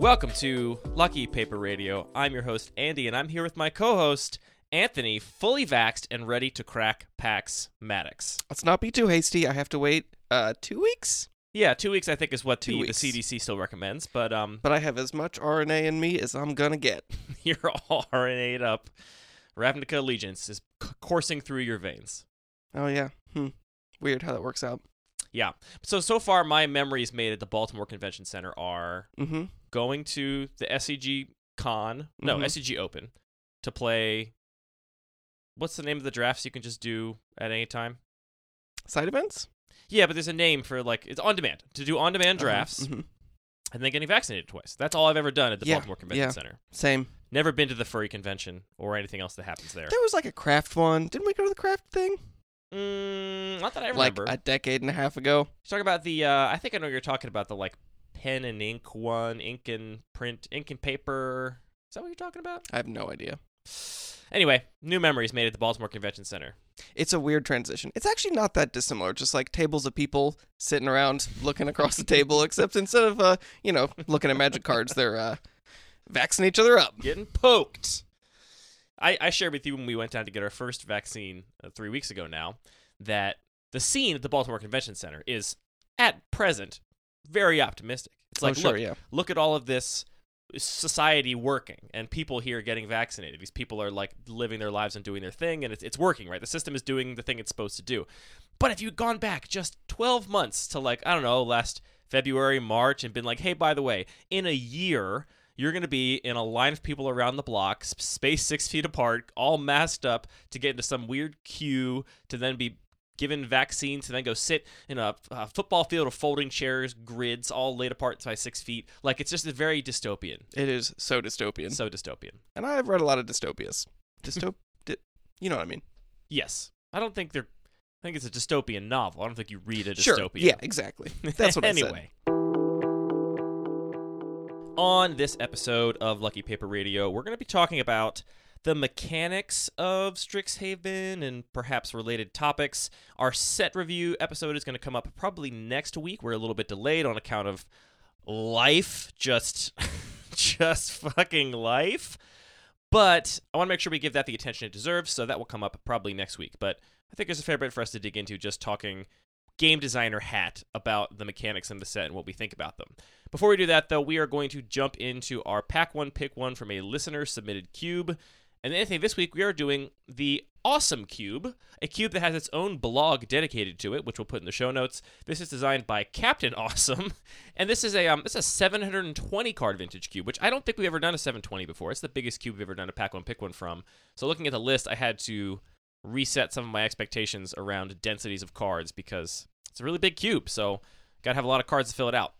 Welcome to Lucky Paper Radio. I'm your host, Andy, and I'm here with my co host, Anthony, fully vaxxed and ready to crack Pax Maddox. Let's not be too hasty. I have to wait uh, two weeks, Yeah, two weeks I think is what Two the, the weeks. CDC still recommends, but um, but I have as much RNA in me as I'm gonna get. you're all RNA'd up. Ravnica allegiance is c- coursing through your veins. Oh yeah. Hmm. Weird how that works out. Yeah. So so far, my memories made at the Baltimore Convention Center are Mm-hmm. going to the SCG Con, no Mhm. SCG Open, to play. What's the name of the drafts you can just do at any time? Side events. Yeah, but there's a name for like it's on demand to do on demand Uh-huh, drafts mhm. and then getting vaccinated twice. That's all I've ever done at the Yeah, Baltimore Convention yeah. Center. Same. Never been to the furry convention or anything else that happens there. There was like a craft one. Didn't we go to the craft thing? Mm, not that I Like a decade and a half ago. You're talking about the. Uh, I think I know you're talking about the like pen and ink one, ink and print, ink and paper. Is that what you're talking about? I have no idea. Anyway, new memories made at the Baltimore Convention Center. It's a weird transition. It's actually not that dissimilar. Just like tables of people sitting around looking across the table, except instead of uh, you know, looking at magic cards, they're uh, vaccinating each other up. Getting poked. I, I shared with you when we went down to get our first vaccine uh, three weeks ago now that the scene at the Baltimore Convention Center is, at present, very optimistic. It's like, oh sure, look, yeah. look at all of this society working and people here getting vaccinated. These people are like living their lives and doing their thing, and it's, it's working, right? The system is doing the thing it's supposed to do. But if you'd gone back just 12 months to like, I don't know, last February, March, and been like, hey, by the way, in a year, you're going to be in a line of people around the block, spaced six feet apart, all masked up to get into some weird queue to then be given vaccines to then go sit in a, a football field of folding chairs, grids, all laid apart by six feet. Like it's just a very dystopian. It is so dystopian. So dystopian. and I've read a lot of dystopias. Dystop, di- you know what I mean? Yes, I don't think they're. I think it's a dystopian novel. I don't think you read a Sure. dystopia. Yeah, exactly. That's what I said. anyway. On this episode of Lucky Paper Radio, we're going to be talking about the mechanics of Strixhaven and perhaps related topics. Our set review episode is going to come up probably next week. We're a little bit delayed on account of life, just just fucking life. But I want to make sure we give that the attention it deserves, so that will come up probably next week. But I think there's a fair bit for us to dig into just talking game designer hat about the mechanics in the set and what we think about them. Before we do that, though, we are going to jump into our pack one, pick one from a listener submitted cube. And Anthony, this week we are doing the Awesome Cube, a cube that has its own blog dedicated to it, which we'll put in the show notes. This is designed by Captain Awesome, and this is a um, this is a 720 card vintage cube, which I don't think we've ever done a 720 before. It's the biggest cube we've ever done a pack one, pick one from. So looking at the list, I had to reset some of my expectations around densities of cards because it's a really big cube, so gotta have a lot of cards to fill it out.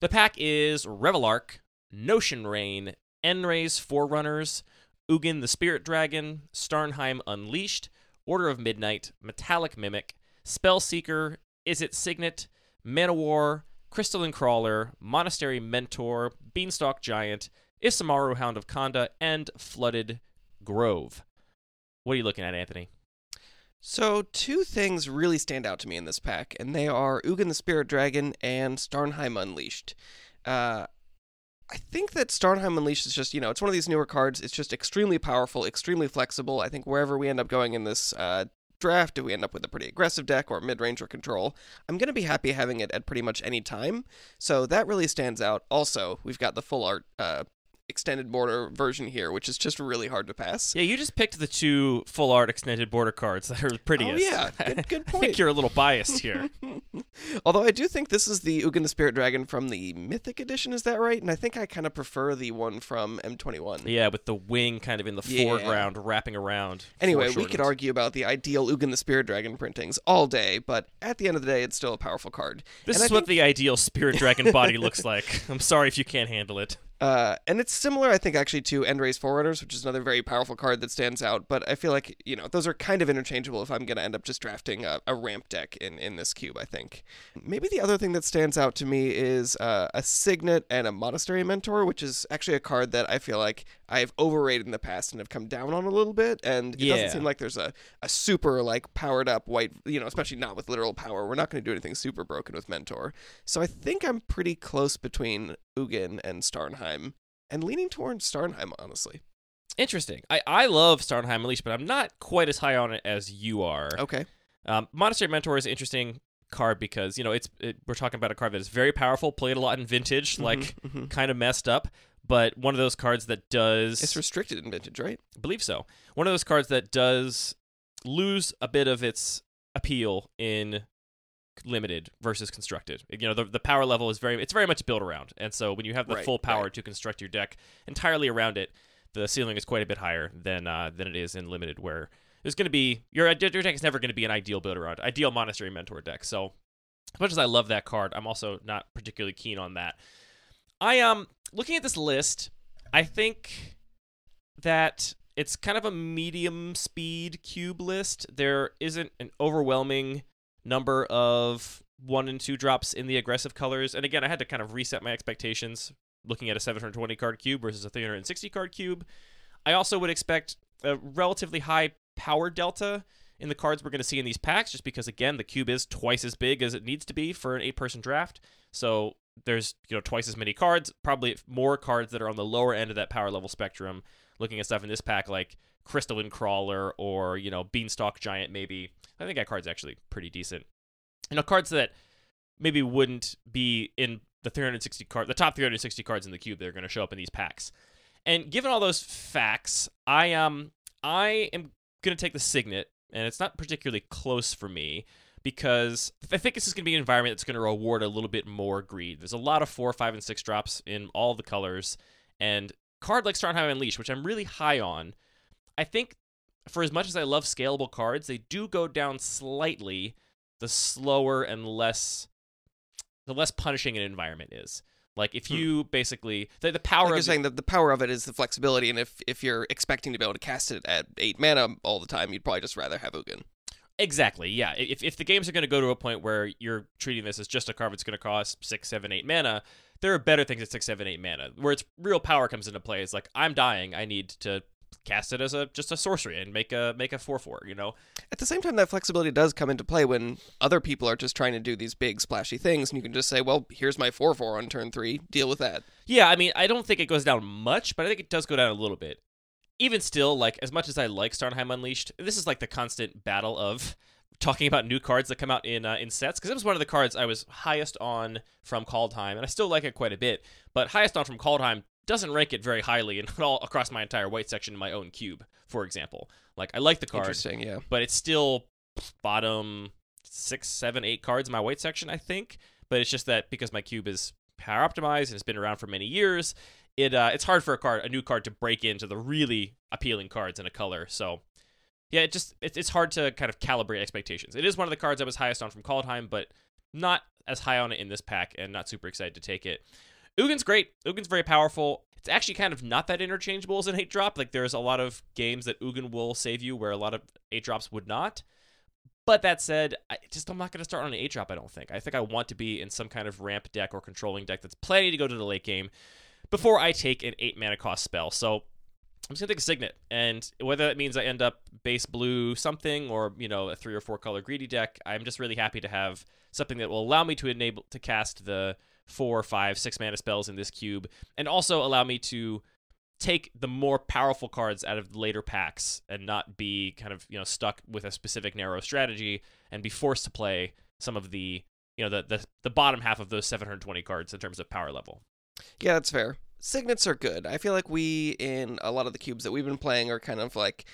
The pack is Revelark, Notion Rain, Enray's Forerunners, Ugin the Spirit Dragon, Starnheim Unleashed, Order of Midnight, Metallic Mimic, Spellseeker, Izzet Signet, Manowar, Crystalline Crawler, Monastery Mentor, Beanstalk Giant, Isamaru Hound of Kanda, and Flooded Grove. What are you looking at, Anthony? So, two things really stand out to me in this pack, and they are Ugin the Spirit Dragon and Starnheim Unleashed. Uh, I think that Starnheim Unleashed is just, you know, it's one of these newer cards. It's just extremely powerful, extremely flexible. I think wherever we end up going in this uh, draft, if we end up with a pretty aggressive deck or mid range or control, I'm going to be happy having it at pretty much any time. So, that really stands out. Also, we've got the full art uh, extended border version here, which is just really hard to pass. Yeah, you just picked the two full art extended border cards that are the prettiest. Oh, yeah. Good, good I think you're a little biased here. Although I do think this is the Ugin the Spirit Dragon from the Mythic Edition, is that right? And I think I kind of prefer the one from M21. yeah, with the wing kind of in the Yeah. foreground, wrapping around. Anyway, we could argue about the ideal Ugin the Spirit Dragon printings all day, but at the end of the day, it's still a powerful card. This and is I what think- the ideal spirit dragon body looks like. I'm sorry if you can't handle it. Uh, and it's similar, I think, actually to Endray's Forerunners, which is another very powerful card that stands out. But I feel like, you know, those are kind of interchangeable if I'm going to end up just drafting a, a ramp deck in, in this cube, I think. Maybe the other thing that stands out to me is uh, a Signet and a Monastery Mentor, which is actually a card that I feel like I've overrated in the past and have come down on a little bit. And it Yeah. doesn't seem like there's a, a super like powered up white, you know, especially not with literal power. We're not going to do anything super broken with Mentor. So I think I'm pretty close between Ugin and Starnheim, and leaning towards Starnheim honestly. Interesting. I, I love Starnheim Unleashed, but I'm not quite as high on it as you are. Okay. Um, Monastery Mentor is an interesting card because you know it's it, we're talking about a card that is very powerful, played a lot in Vintage, like Mhm. kind of messed up, but one of those cards that does it's restricted in Vintage, right? I believe so. One of those cards that does lose a bit of its appeal in limited versus constructed. You know, the, the power level is very it's very much built around. And so when you have the Right, full power right. to construct your deck entirely around it, the ceiling is quite a bit higher than uh, than it is in limited where there's going to be your your deck is never going to be an ideal build around ideal monastery mentor deck. So as much as I love that card, I'm also not particularly keen on that. I um looking at this list, I think that it's kind of a medium speed cube list. There isn't an overwhelming number of one and two drops in the aggressive colors. And again, I had to kind of reset my expectations looking at a 720 card cube versus a 360 card cube. I also would expect a relatively high power delta in the cards we're going to see in these packs, just because again the cube is twice as big as it needs to be for an eight-person draft. So there's you know twice as many cards, probably more cards that are on the lower end of that power level spectrum. Looking at stuff in this pack like Crystalline Crawler or you know Beanstalk Giant, maybe I think that card's actually pretty decent. You know cards that maybe wouldn't be in the 360 card, the top 360 cards in the cube. that are going to show up in these packs. And given all those facts, I um I am going to take the Signet, and it's not particularly close for me because I think this is going to be an environment that's going to reward a little bit more greed. There's a lot of four, five, and six drops in all the colors, and card like Starnheim Unleashed, which I'm really high on, I think for as much as I love scalable cards, they do go down slightly the slower and less the less punishing an environment is. Like if you basically the, the power Hmm. Like of you're the- saying that the power of it is the flexibility, and if if you're expecting to be able to cast it at eight mana all the time, you'd probably just rather have Ugin. Exactly. Yeah. If if the games are going to go to a point where you're treating this as just a card that's going to cost six, seven, eight mana, there are better things at six, seven, eight mana where its real power comes into play. It's like I'm dying. I need to cast it as a just a sorcery and make a make a four four. You know. At the same time, that flexibility does come into play when other people are just trying to do these big splashy things, and you can just say, "Well, here's my four four on turn three. Deal with that." Yeah. I mean, I don't think it goes down much, but I think it does go down a little bit. Even still, like as much as I like Starnheim Unleashed, this is like the constant battle of talking about new cards that come out in uh, in sets because it was one of the cards I was highest on from Kaldheim, and I still like it quite a bit. But highest on from Kaldheim doesn't rank it very highly in all across my entire white section in my own cube, for example. Like I like the card, Interesting, yeah. but it's still bottom six, seven, eight cards in my white section, I think. But it's just that because my cube is power optimized and it's been around for many years, it uh, it's hard for a card, a new card, to break into the really appealing cards in a color. So yeah, it just it's it's hard to kind of calibrate expectations. It is one of the cards I was highest on from Kaldheim, but not as high on it in this pack, and not super excited to take it. Ugin's great. Ugin's very powerful. It's actually kind of not that interchangeable as an eight drop. Like there's a lot of games that Ugin will save you where a lot of eight drops would not. But that said, I just I'm not going to start on an eight drop. I don't think. I think I want to be in some kind of ramp deck or controlling deck that's planning to go to the late game before I take an eight mana cost spell. So I'm just gonna take a signet, and whether that means I end up base blue something or you know a three or four color greedy deck, I'm just really happy to have something that will allow me to enable to cast the four, five, six mana spells in this cube, and also allow me to take the more powerful cards out of later packs and not be kind of you know stuck with a specific narrow strategy and be forced to play some of the you know the the, the bottom half of those 720 cards in terms of power level. Yeah, that's fair. Signets are good. I feel like we, in a lot of the cubes that we've been playing, are kind of like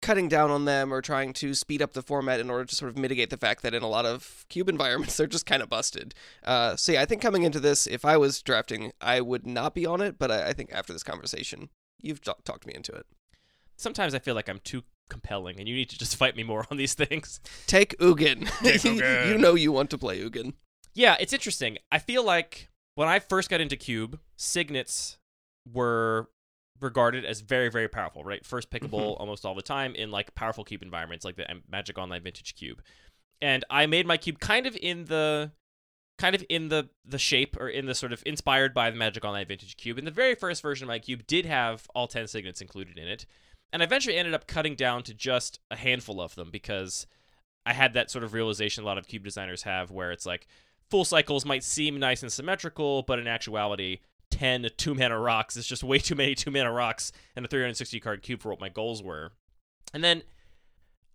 cutting down on them or trying to speed up the format in order to sort of mitigate the fact that in a lot of cube environments they're just kind of busted. Uh, so yeah, I think coming into this, if I was drafting, I would not be on it. But I, I think after this conversation, you've t- talked me into it. Sometimes I feel like I'm too compelling, and you need to just fight me more on these things. Take Ugin. Take Ugin. you know you want to play Ugin. Yeah, it's interesting. I feel like when I first got into Cube, signets were regarded as very, very powerful, right? First mm-hmm. pickable almost all the time in like powerful cube environments like the um, Magic Online Vintage Cube. And I made my cube kind of in the kind of in the the shape or in the sort of inspired by the Magic Online Vintage Cube. And the very first version of my cube did have all 10 signets included in it. And I eventually ended up cutting down to just a handful of them because I had that sort of realization a lot of cube designers have where it's like full cycles might seem nice and symmetrical, but in actuality, 10 two mana rocks is just way too many two mana rocks and a 360 card cube for what my goals were. And then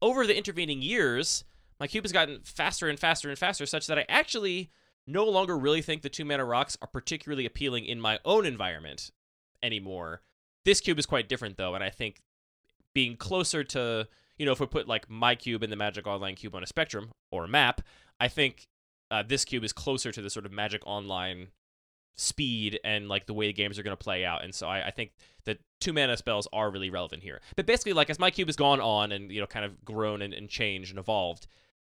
over the intervening years, my cube has gotten faster and faster and faster, such that I actually no longer really think the two mana rocks are particularly appealing in my own environment anymore. This cube is quite different though, and I think being closer to you know if we put like my cube and the Magic Online cube on a spectrum or a map, I think uh, this cube is closer to the sort of Magic Online speed and like the way the games are going to play out. And so I, I think that two mana spells are really relevant here. But basically, like as my cube has gone on and you know kind of grown and, and changed and evolved,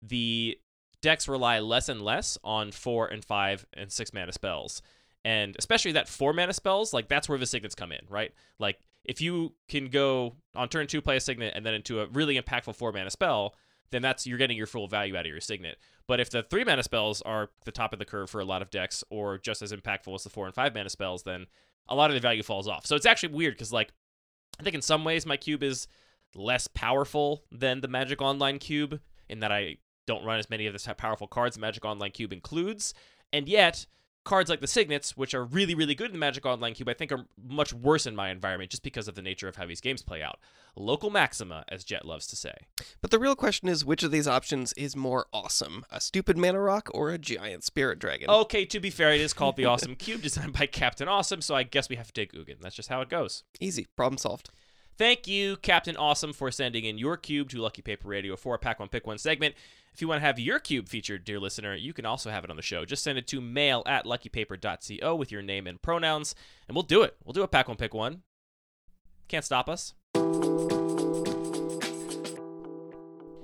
the decks rely less and less on four and five and six mana spells. And especially that four mana spells, like that's where the signets come in, right? Like if you can go on turn two, play a signet, and then into a really impactful four mana spell, then that's you're getting your full value out of your signet. But if the three mana spells are the top of the curve for a lot of decks, or just as impactful as the four and five mana spells, then a lot of the value falls off. So it's actually weird because like I think in some ways my cube is less powerful than the Magic Online cube in that I don't run as many of the powerful cards the Magic Online cube includes, and yet cards like the signets, which are really, really good in the Magic Online Cube, I think are much worse in my environment just because of the nature of how these games play out. Local maxima, as Jet loves to say. But the real question is which of these options is more awesome? A stupid mana rock or a giant spirit dragon? Okay, to be fair, it is called the Awesome Cube, designed by Captain Awesome, so I guess we have to take Ugin. That's just how it goes. Easy. Problem solved. Thank you, Captain Awesome, for sending in your cube to Lucky Paper Radio for a Pack One Pick One segment. If you want to have your cube featured, dear listener, you can also have it on the show. Just send it to mail at luckypaper.co with your name and pronouns, and we'll do it. We'll do a Pack One Pick One. Can't stop us.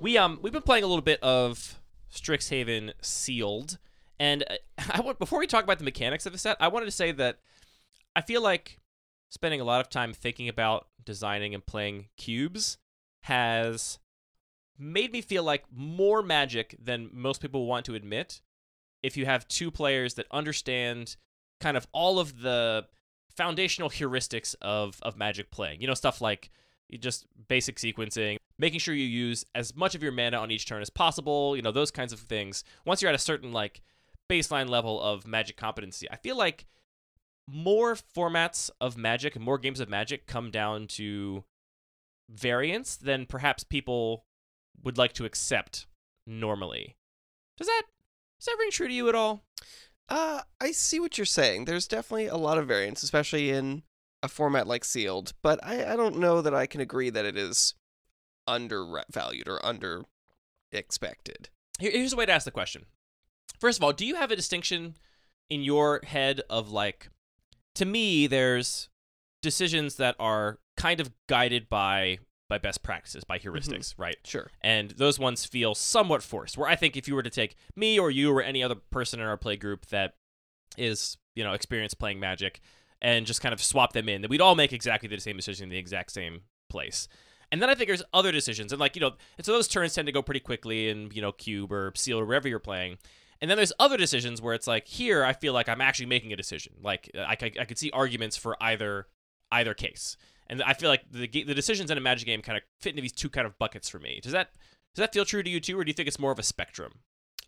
We um we've been playing a little bit of Strixhaven Sealed, and uh, I want before we talk about the mechanics of the set, I wanted to say that I feel like spending a lot of time thinking about designing and playing cubes has made me feel like more magic than most people want to admit. If you have two players that understand kind of all of the foundational heuristics of of magic playing you know stuff like just basic sequencing making sure you use as much of your mana on each turn as possible you know those kinds of things. Once you're at a certain like baseline level of magic competency i feel like more formats of magic and more games of magic come down to variance than perhaps people would like to accept normally. Does that does that ring true to you at all? Uh, I see what you're saying. There's definitely a lot of variance, especially in a format like Sealed, but I, I don't know that I can agree that it is undervalued or under expected. Here, here's a way to ask the question. First of all, do you have a distinction in your head of like to me there's decisions that are kind of guided by by best practices, by mm-hmm. heuristics, right? Sure. And those ones feel somewhat forced. Where I think if you were to take me or you or any other person in our play group that is, you know, experienced playing Magic and just kind of swap them in, that we'd all make exactly the same decision in the exact same place. And then I think there's other decisions, and like you know, and so those turns tend to go pretty quickly in you know cube or seal or wherever you're playing. And then there's other decisions where it's like here I feel like I'm actually making a decision. Like uh, I, I, I could see arguments for either either case. And I feel like the the decisions in a Magic game kind of fit into these two kind of buckets for me. Does that does that feel true to you too, or do you think it's more of a spectrum?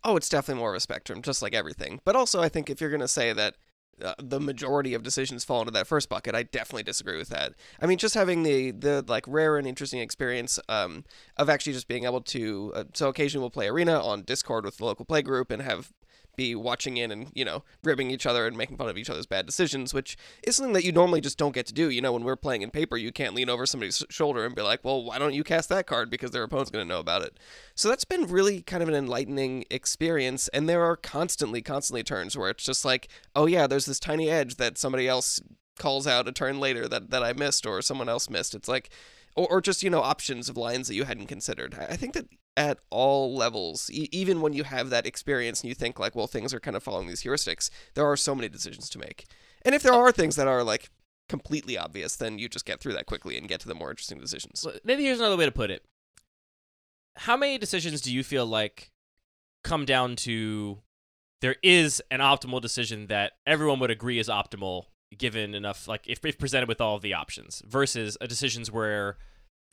Oh, it's definitely more of a spectrum, just like everything. But also, I think if you're going to say that uh, the majority of decisions fall into that first bucket, I definitely disagree with that. I mean, just having the the like rare and interesting experience um, of actually just being able to. Uh, so occasionally we'll play arena on Discord with the local play group and have be watching in and you know ribbing each other and making fun of each other's bad decisions which is something that you normally just don't get to do. You know when we're playing in paper you can't lean over somebody's shoulder and be like well why don't you cast that card because their opponent's going to know about it? So that's been really kind of an enlightening experience and there are constantly constantly turns where it's just like oh yeah there's this tiny edge that somebody else calls out a turn later that, that i missed or someone else missed. It's like or, or just you know options of lines that you hadn't considered. I think that at all levels e- even when you have that experience and you think like well things are kind of following these heuristics there are so many decisions to make and if there uh, are things that are like completely obvious then you just get through that quickly and get to the more interesting decisions Well, Maybe here's another way to put it. How many decisions do you feel like come down to there is an optimal decision that everyone would agree is optimal given enough like if, if presented with all of the options versus a decisions where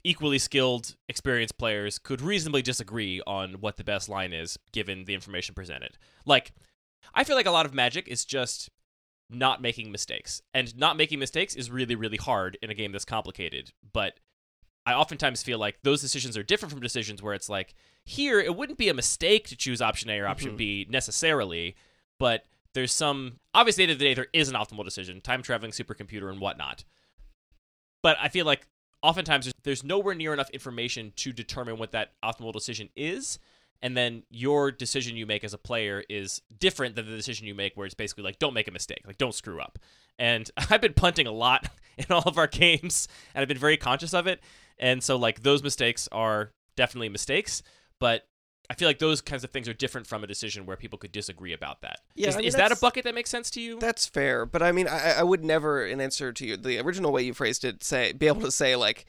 equally skilled experienced players could reasonably disagree on what the best line is given the information presented like i feel like a lot of magic is just not making mistakes and not making mistakes is really really hard in a game that's complicated but i oftentimes feel like those decisions are different from decisions where it's like here it wouldn't be a mistake to choose option a or option Mhm. b necessarily but there's some obviously at the end of the day there is an optimal decision time traveling supercomputer and whatnot but i feel like oftentimes there's, nowhere near enough information to determine what that optimal decision is. And then your decision you make as a player is different than the decision you make where it's basically like don't make a mistake like don't screw up. And i've been punting a lot in all of our games and i've been very conscious of it. And so like those mistakes are definitely mistakes. But i feel like those kinds of things are different from a decision where people could disagree about that. Yeah, is, I mean, is that a bucket that makes sense to you That's fair, but I mean, I, I would never, in answer to you, the original way you phrased it, say be able to say like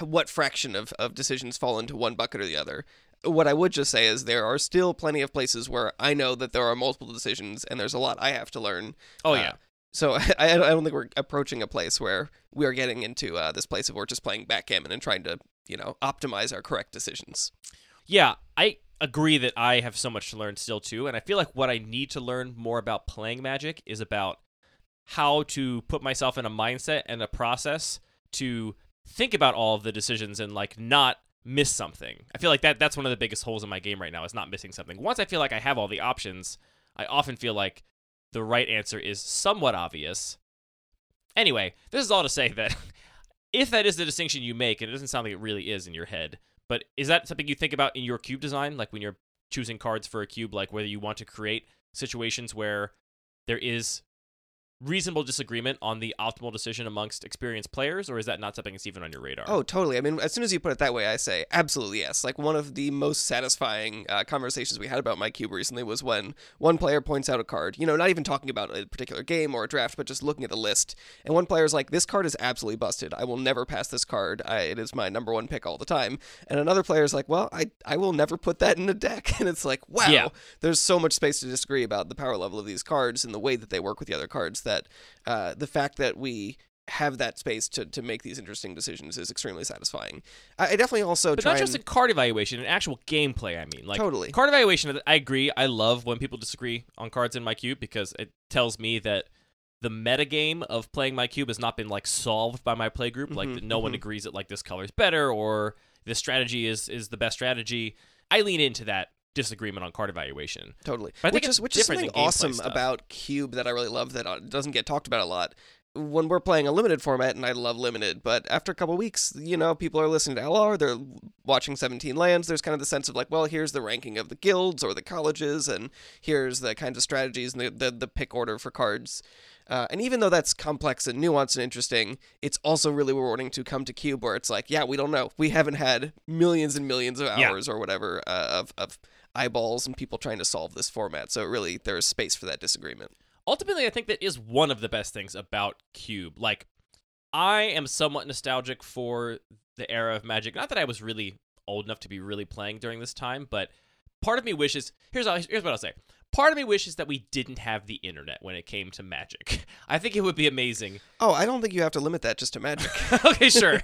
what fraction of, of decisions fall into one bucket or the other. What I would just say is there are still plenty of places where I know that there are multiple decisions and there's a lot I have to learn. oh Uh, yeah So I, I don't think we're approaching a place where we are getting into uh, this place of we're just playing backgammon and trying to, you know, optimize our correct decisions. Yeah, I agree that I have so much to learn still too, and I feel like what I need to learn more about playing Magic is about how to put myself in a mindset and a process to think about all of the decisions and like not miss something. I feel like that that's one of the biggest holes in my game right now is not missing something. Once I feel like I have all the options, I often feel like the right answer is somewhat obvious. Anyway, this is all to say that if that is the distinction you make, and it doesn't sound like it really is in your head, but is that something you think about in your cube design, like when you're choosing cards for a cube, like whether you want to create situations where there is reasonable disagreement on the optimal decision amongst experienced players, or is that not something that's even on your radar? Oh, totally. I mean, as soon as you put it that way, I say absolutely yes. Like one of the most satisfying uh, conversations we had about my cube recently was when one player points out a card. You know, not even talking about a particular game or a draft, but just looking at the list. And one player is like, "This card is absolutely busted. I will never pass this card. I, it is my number one pick all the time." And another player is like, "Well, I I will never put that in a deck." And it's like, wow, Yeah. there's so much space to disagree about the power level of these cards and the way that they work with the other cards that uh, the fact that we have that space to, to make these interesting decisions is extremely satisfying. I, I definitely also but not just in card evaluation, in actual gameplay. I mean, like Totally. card evaluation. I agree. I love when people disagree on cards in my cube because it tells me that the metagame of playing my cube has not been like solved by my play group. Like no one mhm. agrees that like this color is better or this strategy is is the best strategy. I lean into that disagreement on card evaluation. totally. But I think which is which is something awesome stuff. about Cube that I really love that uh, doesn't get talked about a lot. When we're playing a limited format, and I love limited, but after a couple weeks, you know, people are listening to LR, they're watching 17 lands. There's kind of the sense of like, well, here's the ranking of the guilds or the colleges, and here's the kinds of strategies and the, the, the pick order for cards. Uh, and even though that's complex and nuanced and interesting, it's also really rewarding to come to Cube where it's like, yeah, we don't know. We haven't had millions and millions of Yeah. hours or whatever uh, of, of eyeballs and people trying to solve this format. So really, there's space for that disagreement. ultimately i think that is one of the best things about cube like i am somewhat nostalgic for the era of magic not that i was really old enough to be really playing during this time but part of me wishes here's all, here's what i'll say part of me wishes that we didn't have the internet when it came to magic i think it would be amazing Oh, I don't think you have to limit that just to magic. okay, sure.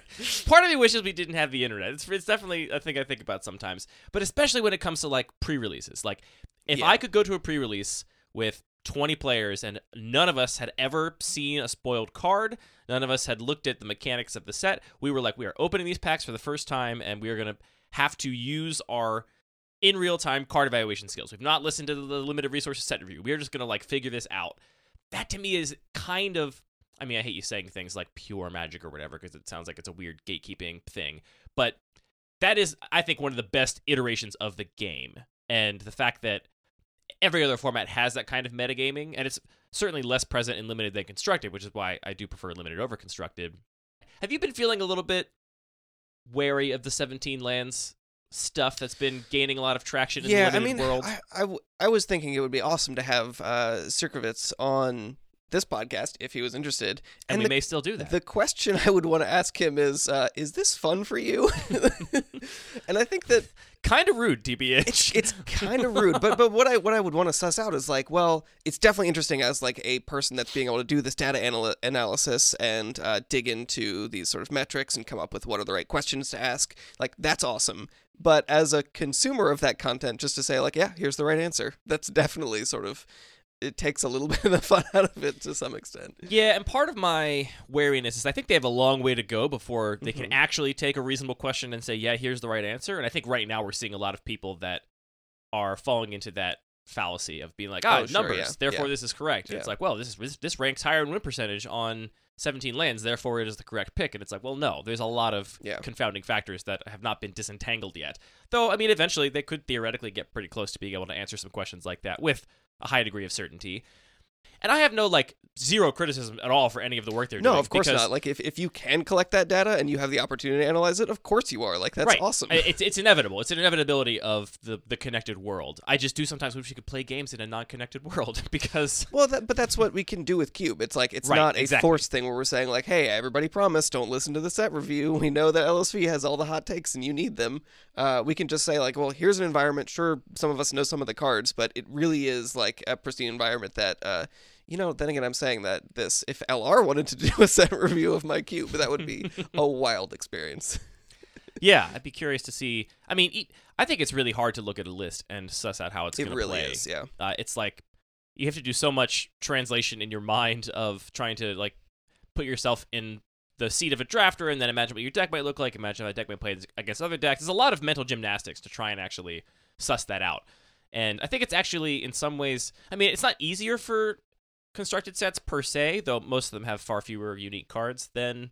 Part of me wishes we didn't have the internet. It's, it's definitely a thing I think about sometimes, but especially when it comes to like pre-releases. Like, if Yeah. I could go to a pre-release with 20 players and none of us had ever seen a spoiled card, none of us had looked at the mechanics of the set, we were like, we are opening these packs for the first time, and we are gonna have to use our in real time card evaluation skills. We've not listened to the limited resources set review. We are just gonna like figure this out. That to me is kind of I mean, I hate you saying things like pure magic or whatever because it sounds like it's a weird gatekeeping thing. But that is, I think, one of the best iterations of the game. And the fact that every other format has that kind of metagaming, and it's certainly less present in limited than constructed, which is why I do prefer limited over constructed. Have you been feeling a little bit wary of the 17 lands stuff that's been gaining a lot of traction in yeah, the I mean, world? I, I, w- I was thinking it would be awesome to have uh, Sierkovitz on this podcast if he was interested. and, we the, may still do that. the question I would want to ask him is, uh, is this fun for you? and I think that kind of rude, TBH. it's kind of rude, but but what I what I would want to suss out is like, well, it's definitely interesting as like a person that's being able to do this data anal- analysis and uh, dig into these sort of metrics and come up with what are the right questions to ask. Like that's awesome. But as a consumer of that content, just to say like, yeah, here's the right answer. That's definitely sort of it takes a little bit of the fun out of it to some extent. Yeah, and part of my wariness is I think they have a long way to go before they can Mhm. actually take a reasonable question and say, yeah, here's the right answer. And I think right now we're seeing a lot of people that are falling into that fallacy of being like, Oh, sure, numbers, yeah, therefore yeah. this is correct. And It's like, well, this is this ranks higher in win percentage on 17 lands, therefore it is the correct pick. And it's like, well, no, there's a lot of Yeah. confounding factors that have not been disentangled yet. Though, I mean, eventually they could theoretically get pretty close to being able to answer some questions like that with a high degree of certainty. And I have no like zero criticism at all for any of the work they're No, doing. No, of course not. Like if, if you can collect that data and you have the opportunity to analyze it, of course you are. Like that's right. awesome. It's it's inevitable. It's an inevitability of the the connected world. I just do sometimes wish you could play games in a non-connected world because Well, that, but that's what we can do with Cube. It's like it's Right, not a exactly. forced thing where we're saying like, "Hey, everybody, promise don't listen to the set review. We know that LSV has all the hot takes and you need them." Uh, we can just say like, "Well, here's an environment. Sure, some of us know some of the cards, but it really is like a pristine environment that." Uh, you know, then again, I'm saying that this, if LR wanted to do a set review of my cube, that would be a wild experience. yeah, I'd be curious to see. I mean, I think it's really hard to look at a list and suss out how it's It going to really play. It really is, yeah. Uh, it's like you have to do so much translation in your mind of trying to like put yourself in the seat of a drafter and then imagine what your deck might look like. Imagine how that deck might play against other decks. There's a lot of mental gymnastics to try and actually suss that out. And I think it's actually in some ways. I mean, it's not easier for constructed sets per se, though most of them have far fewer unique cards than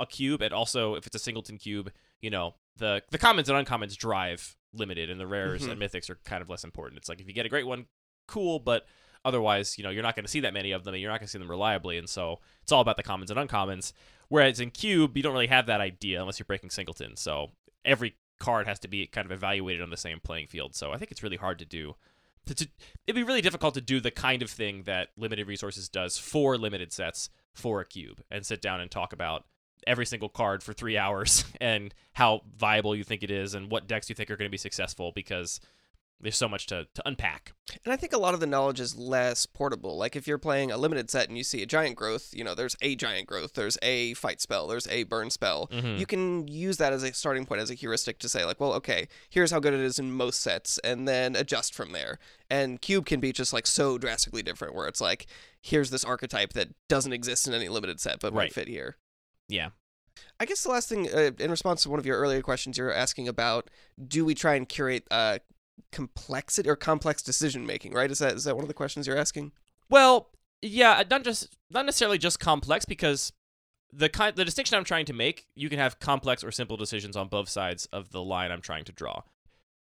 a cube. And also, if it's a singleton cube, you know the the commons and uncommons drive limited, and the rares Mhm. and mythics are kind of less important. It's like if you get a great one, cool, but otherwise, you know, you're not going to see that many of them, and you're not going to see them reliably, and so it's all about the commons and uncommons. Whereas in cube, you don't really have that idea unless you're breaking singleton. So every card has to be kind of evaluated on the same playing field. So I think it's really hard to do. To, it'd be really difficult to do the kind of thing that limited resources does for limited sets for a cube and sit down and talk about every single card for three hours and how viable you think it is and what decks you think are going to be successful because there's so much to, to unpack. And I think a lot of the knowledge is less portable. Like if you're playing a limited set and you see a giant growth, you know, there's a giant growth, there's a fight spell, there's a burn spell. Mhm. You can use that as a starting point, as a heuristic to say, like, well, okay, here's how good it is in most sets, and then adjust from there. And Cube can be just like so drastically different, where it's like, here's this archetype that doesn't exist in any limited set, but Right. might fit here. Yeah. I guess the last thing, uh, in response to one of your earlier questions, you're asking about, do we try and curate uh, complexity or complex decision making? Right? Is that is that one of the questions you're asking? Well, yeah, not just not necessarily just complex because the kind the distinction I'm trying to make, you can have complex or simple decisions on both sides of the line I'm trying to draw.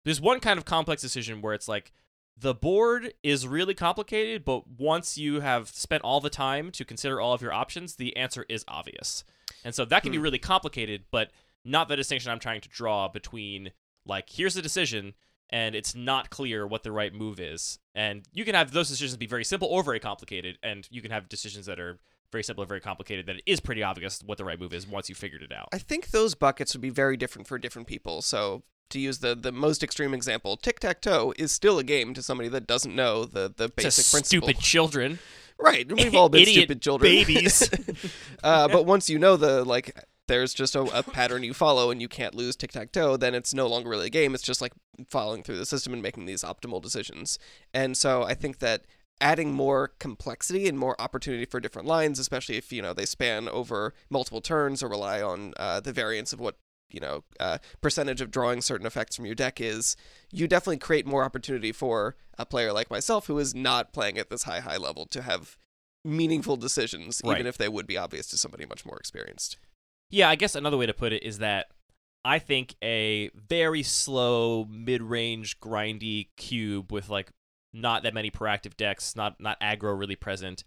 There's one kind of complex decision where it's like the board is really complicated, but once you have spent all the time to consider all of your options, the answer is obvious. And so that can be Hmm. really complicated, but not the distinction I'm trying to draw between like here's the decision and it's not clear what the right move is. And you can have those decisions be very simple or very complicated, and you can have decisions that are very simple or very complicated that it is pretty obvious what the right move is once you figured it out. I think those buckets would be very different for different people. So to use the the most extreme example, tic tac toe is still a game to somebody that doesn't know the the basic principle. stupid children. Right, we've all been Idiot stupid children, babies. uh, but once you know the like, there's just a, a pattern you follow, and you can't lose tic tac toe. Then it's no longer really a game. It's just like following through the system and making these optimal decisions. And so I think that adding more complexity and more opportunity for different lines, especially if you know they span over multiple turns or rely on uh, the variance of what you know uh, percentage of drawing certain effects from your deck is you definitely create more opportunity for a player like myself who is not playing at this high high level to have meaningful decisions Right. even if they would be obvious to somebody much more experienced Yeah, I guess another way to put it is that I think a very slow, mid-range, grindy cube with like not that many proactive decks, not not aggro really present,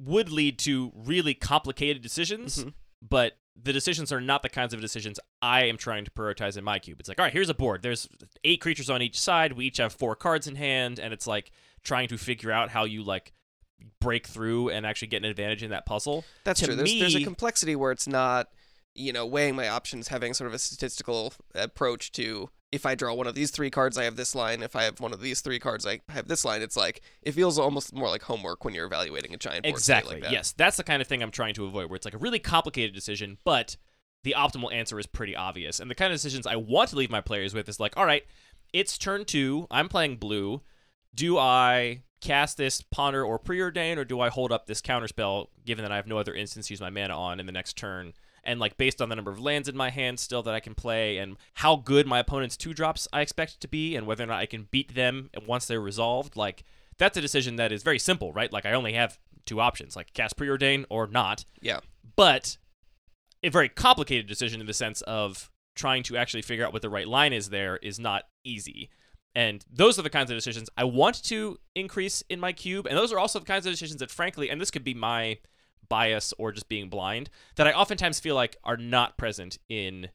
would lead to really complicated decisions. Mhm. But the decisions are not the kinds of decisions I am trying to prioritize in my cube. It's like, all right, here's a board. There's eight creatures on each side. We each have four cards in hand, and it's like trying to figure out how you like break through and actually get an advantage in that puzzle. That's To true. There's, there's a complexity where it's not, you know, weighing my options, having sort of a statistical approach to if I draw one of these three cards, I have this line. If I have one of these three cards, I have this line. It's like it feels almost more like homework when you're evaluating a giant board Exactly. like that. yes, that's the kind of thing I'm trying to avoid, where it's like a really complicated decision, but the optimal answer is pretty obvious. And the kind of decisions I want to leave my players with is like, all right, it's turn two. I'm playing blue. Do I cast this ponder or preordain, or do I hold up this counterspell, given that I have no other instance to use my mana on in the next turn? And like based on the number of lands in my hand still that I can play, and how good my opponent's two drops I expect to be, and whether or not I can beat them once they're resolved, like that's a decision that is very simple, right? Like I only have two options, like cast preordain or not. Yeah. But a very complicated decision in the sense of trying to actually figure out what the right line is there is not easy. And those are the kinds of decisions I want to increase in my cube. And those are also the kinds of decisions that, frankly, and this could be my bias or just being blind, that I oftentimes feel like are not present in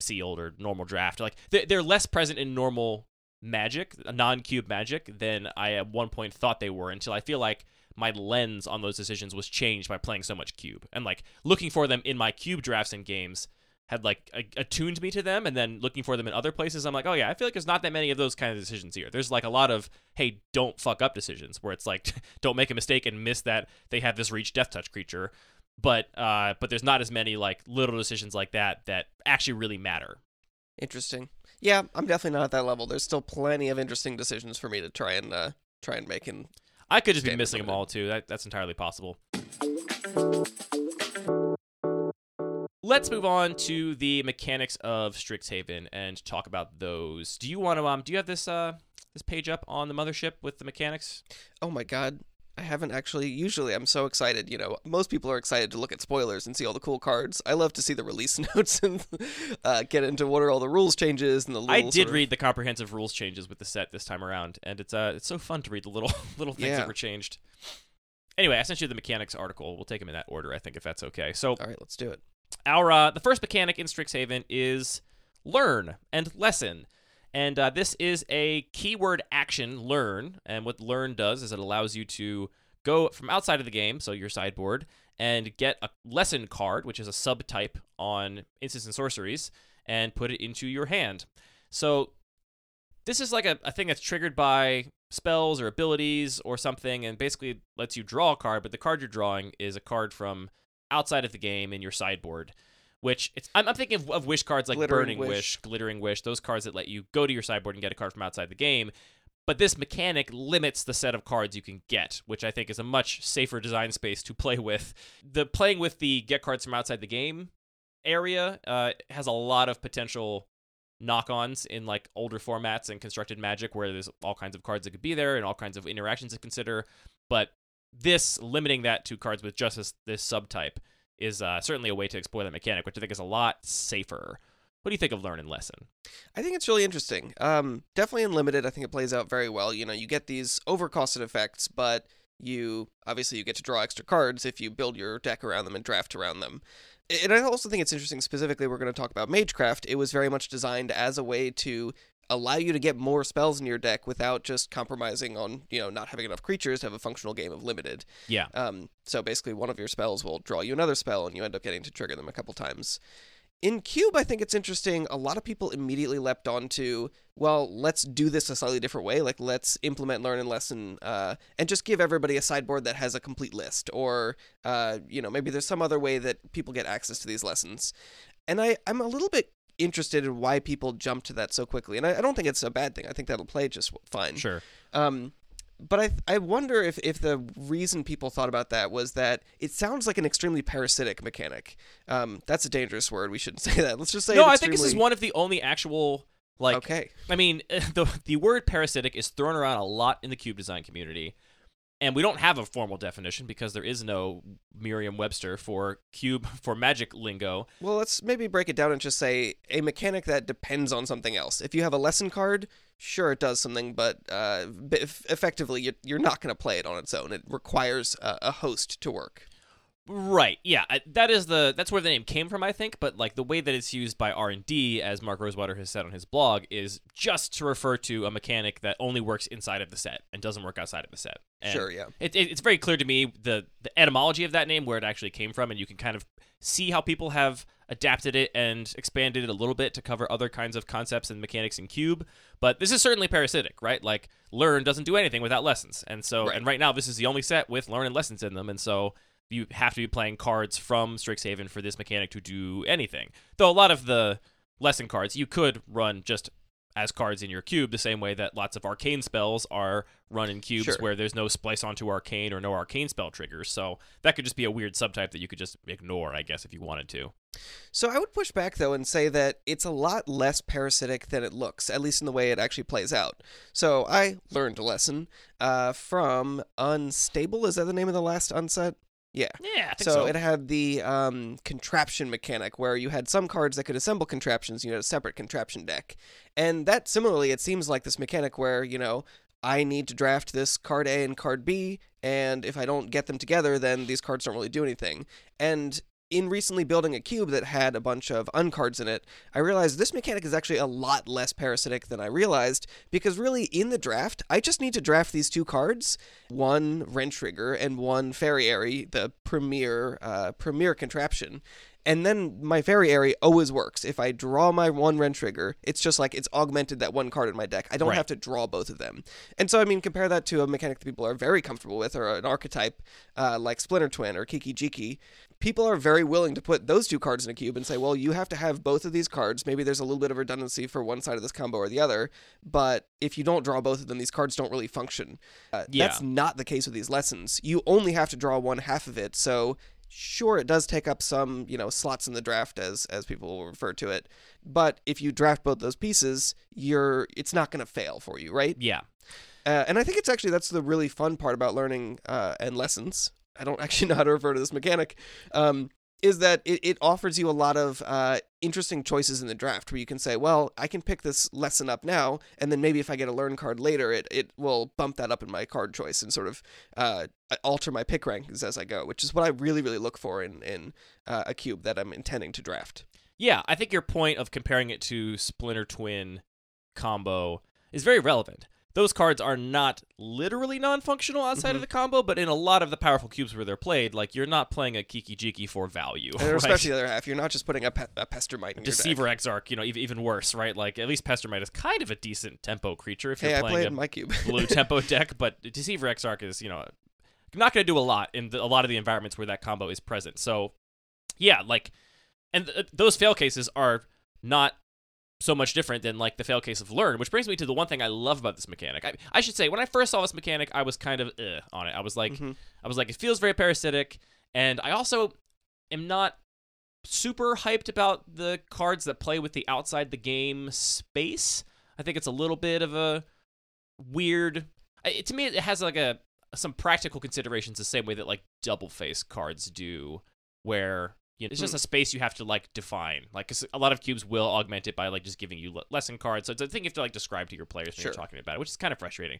sealed or normal draft. Like they're, less present in normal magic, non-cube magic, than I at one point thought they were until I feel like my lens on those decisions was changed by playing so much cube and like looking for them in my cube drafts and games had like a- attuned me to them and then looking for them in other places i'm like oh yeah i feel like there's not that many of those kind of decisions here there's like a lot of hey don't fuck up decisions where it's like don't make a mistake and miss that they have this reach death touch creature but uh but there's not as many like little decisions like that that actually really matter Interesting. Yeah, I'm definitely not at that level. There's still plenty of interesting decisions for me to try and uh, try and make. And i could just be missing them all too that, that's entirely possible Let's move on to the mechanics of Strixhaven and talk about those. Do you want to um do you have this uh this page up on the mothership with the mechanics? oh my god, I haven't actually. Usually, I'm so excited. You know, most people are excited to look at spoilers and see all the cool cards. I love to see the release notes and uh, get into what are all the rules changes and the. Little I did sort of- read the comprehensive rules changes with the set this time around, and it's uh it's so fun to read the little little things Yeah. that were changed. Anyway, I sent you the mechanics article. We'll take them in that order, I think, if that's okay. So All right, let's do it. Our uh, the first mechanic in Strixhaven is learn and lesson. And uh, this is a keyword action, learn. And what learn does is it allows you to go from outside of the game, so your sideboard, and get a lesson card, which is a subtype on instants and sorceries, and put it into your hand. So this is like a, a thing that's triggered by spells or abilities or something, and basically lets you draw a card, but the card you're drawing is a card from outside of the game in your sideboard. Which it's I'm, I'm thinking of, of wish cards like Glittering Burning Wish. wish, Glittering Wish, those cards that let you go to your sideboard and get a card from outside the game. But this mechanic limits the set of cards you can get, which I think is a much safer design space to play with. The playing with the get cards from outside the game area uh, has a lot of potential knock-ons in like older formats and constructed magic where there's all kinds of cards that could be there and all kinds of interactions to consider but this limiting that to cards with just this, this subtype is uh, certainly a way to exploit that mechanic which i think is a lot safer what do you think of learn and lesson I think it's really interesting. Um, definitely in limited, I think it plays out very well. You know, you get these overcosted effects, but you obviously you get to draw extra cards if you build your deck around them and draft around them. And I also think it's interesting. Specifically, we're going to talk about Magecraft. It was very much designed as a way to allow you to get more spells in your deck without just compromising on you know not having enough creatures to have a functional game of limited. yeah Um, so basically, one of your spells will draw you another spell, and you end up getting to trigger them a couple times. In Cube, I think it's interesting. A lot of people immediately leapt onto, well, let's do this a slightly different way. Like, let's implement learn and lesson, uh, and just give everybody a sideboard that has a complete list, or uh, you know, maybe there's some other way that people get access to these lessons. And I, I'm a little bit interested in why people jump to that so quickly, and I, I don't think it's a bad thing. I think that'll play just fine. sure Um, but I I wonder if if the reason people thought about that was that it sounds like an extremely parasitic mechanic. Um, that's a dangerous word. We shouldn't say that. Let's just say no i think this is one of the only actual like okay. I mean, the the word parasitic is thrown around a lot in the cube design community, and we don't have a formal definition because there is no Merriam-Webster for cube for magic lingo. Well, let's maybe break it down and just say a mechanic that depends on something else. If you have a lesson card, sure it does something, but uh, effectively you're, not going to play it on its own. It requires a host to work. Right. Yeah. I, that is the that's where the name came from, I think. But like the way that it's used by R and D, as Mark Rosewater has said on his blog, is just to refer to a mechanic that only works inside of the set and doesn't work outside of the set. And Sure, yeah. It, it, it's very clear to me the the etymology of that name, where it actually came from, and you can kind of see how people have adapted it and expanded it a little bit to cover other kinds of concepts and mechanics in Cube. But this is certainly parasitic, right? Like learn doesn't do anything without lessons, and so Right. and right now this is the only set with learn and lessons in them, and so you have to be playing cards from Strixhaven for this mechanic to do anything. Though a lot of the lesson cards you could run just as cards in your cube, the same way that lots of arcane spells are run in cubes Sure. where there's no splice onto arcane or no arcane spell triggers. So that could just be a weird subtype that you could just ignore, I guess, if you wanted to. So I would push back though and say that it's a lot less parasitic than it looks, at least in the way it actually plays out. So I learned a lesson uh, from Unstable. Is that the name of the last unset? Yeah. Yeah, I think So, so. it had the um, contraption mechanic where you had some cards that could assemble contraptions. You had a separate contraption deck, and that similarly, it seems like this mechanic where you know I need to draft this card A and card B, and if I don't get them together, then these cards don't really do anything. And in recently building a cube that had a bunch of uncards in it, I realized this mechanic is actually a lot less parasitic than I realized because really in the draft, I just need to draft these two cards, one wrench trigger and one fairy the premier uh, premier contraption. And then my fairy area always works. If I draw my one wrench trigger, it's just like it's augmented that one card in my deck. I don't Right. have to draw both of them. And so, I mean, compare that to a mechanic that people are very comfortable with, or an archetype uh, like Splinter Twin or Kiki Jiki. People are very willing to put those two cards in a cube and say, well, you have to have both of these cards. Maybe there's a little bit of redundancy for one side of this combo or the other, but if you don't draw both of them, these cards don't really function. Uh, Yeah. That's not the case with these lessons. You only have to draw one half of it, so sure it does take up some you know slots in the draft as as people will refer to it but if you draft both those pieces you're it's not going to fail for you right yeah. uh, and i think it's actually that's the really fun part about learning uh, and lessons i don't actually know how to refer to this mechanic um, is that it, it offers you a lot of uh, interesting choices in the draft where you can say well i can pick this lesson up now and then maybe if i get a learn card later it, it will bump that up in my card choice and sort of uh, alter my pick rankings as i go which is what i really really look for in, in uh, a cube that i'm intending to draft Yeah, I think your point of comparing it to Splinter Twin combo is very relevant. Those cards are not literally non-functional outside Mm-hmm. of the combo, but in a lot of the powerful cubes where they're played, like you're not playing a Kiki Jiki for value. and right? especially the other half you're not just putting a, pe- a pestermite in Deceiver your deck. Exarch, you know, ev- even worse, right? Like at least Pestermite is kind of a decent tempo creature if you're hey i playing play it a in my cube blue tempo deck, but Deceiver Exarch is, you know, not going to do a lot in the, a lot of the environments where that combo is present. So, yeah, like, and th- those fail cases are not so much different than like the fail case of learn, which brings me to the one thing I love about this mechanic. I, I should say when I first saw this mechanic, I was kind of eh on it. I was like, Mhm. I was like, it feels very parasitic, and I also am not super hyped about the cards that play with the outside the game space. I think it's a little bit of a weird. I- to me, it has like a some practical considerations the same way that like double face cards do, where you know, it's just Hmm. a space you have to like define. Like 'cause a lot of cubes will augment it by like just giving you le- lesson cards. So it's a thing you have to like describe to your players when Sure. you're talking about it, which is kind of frustrating.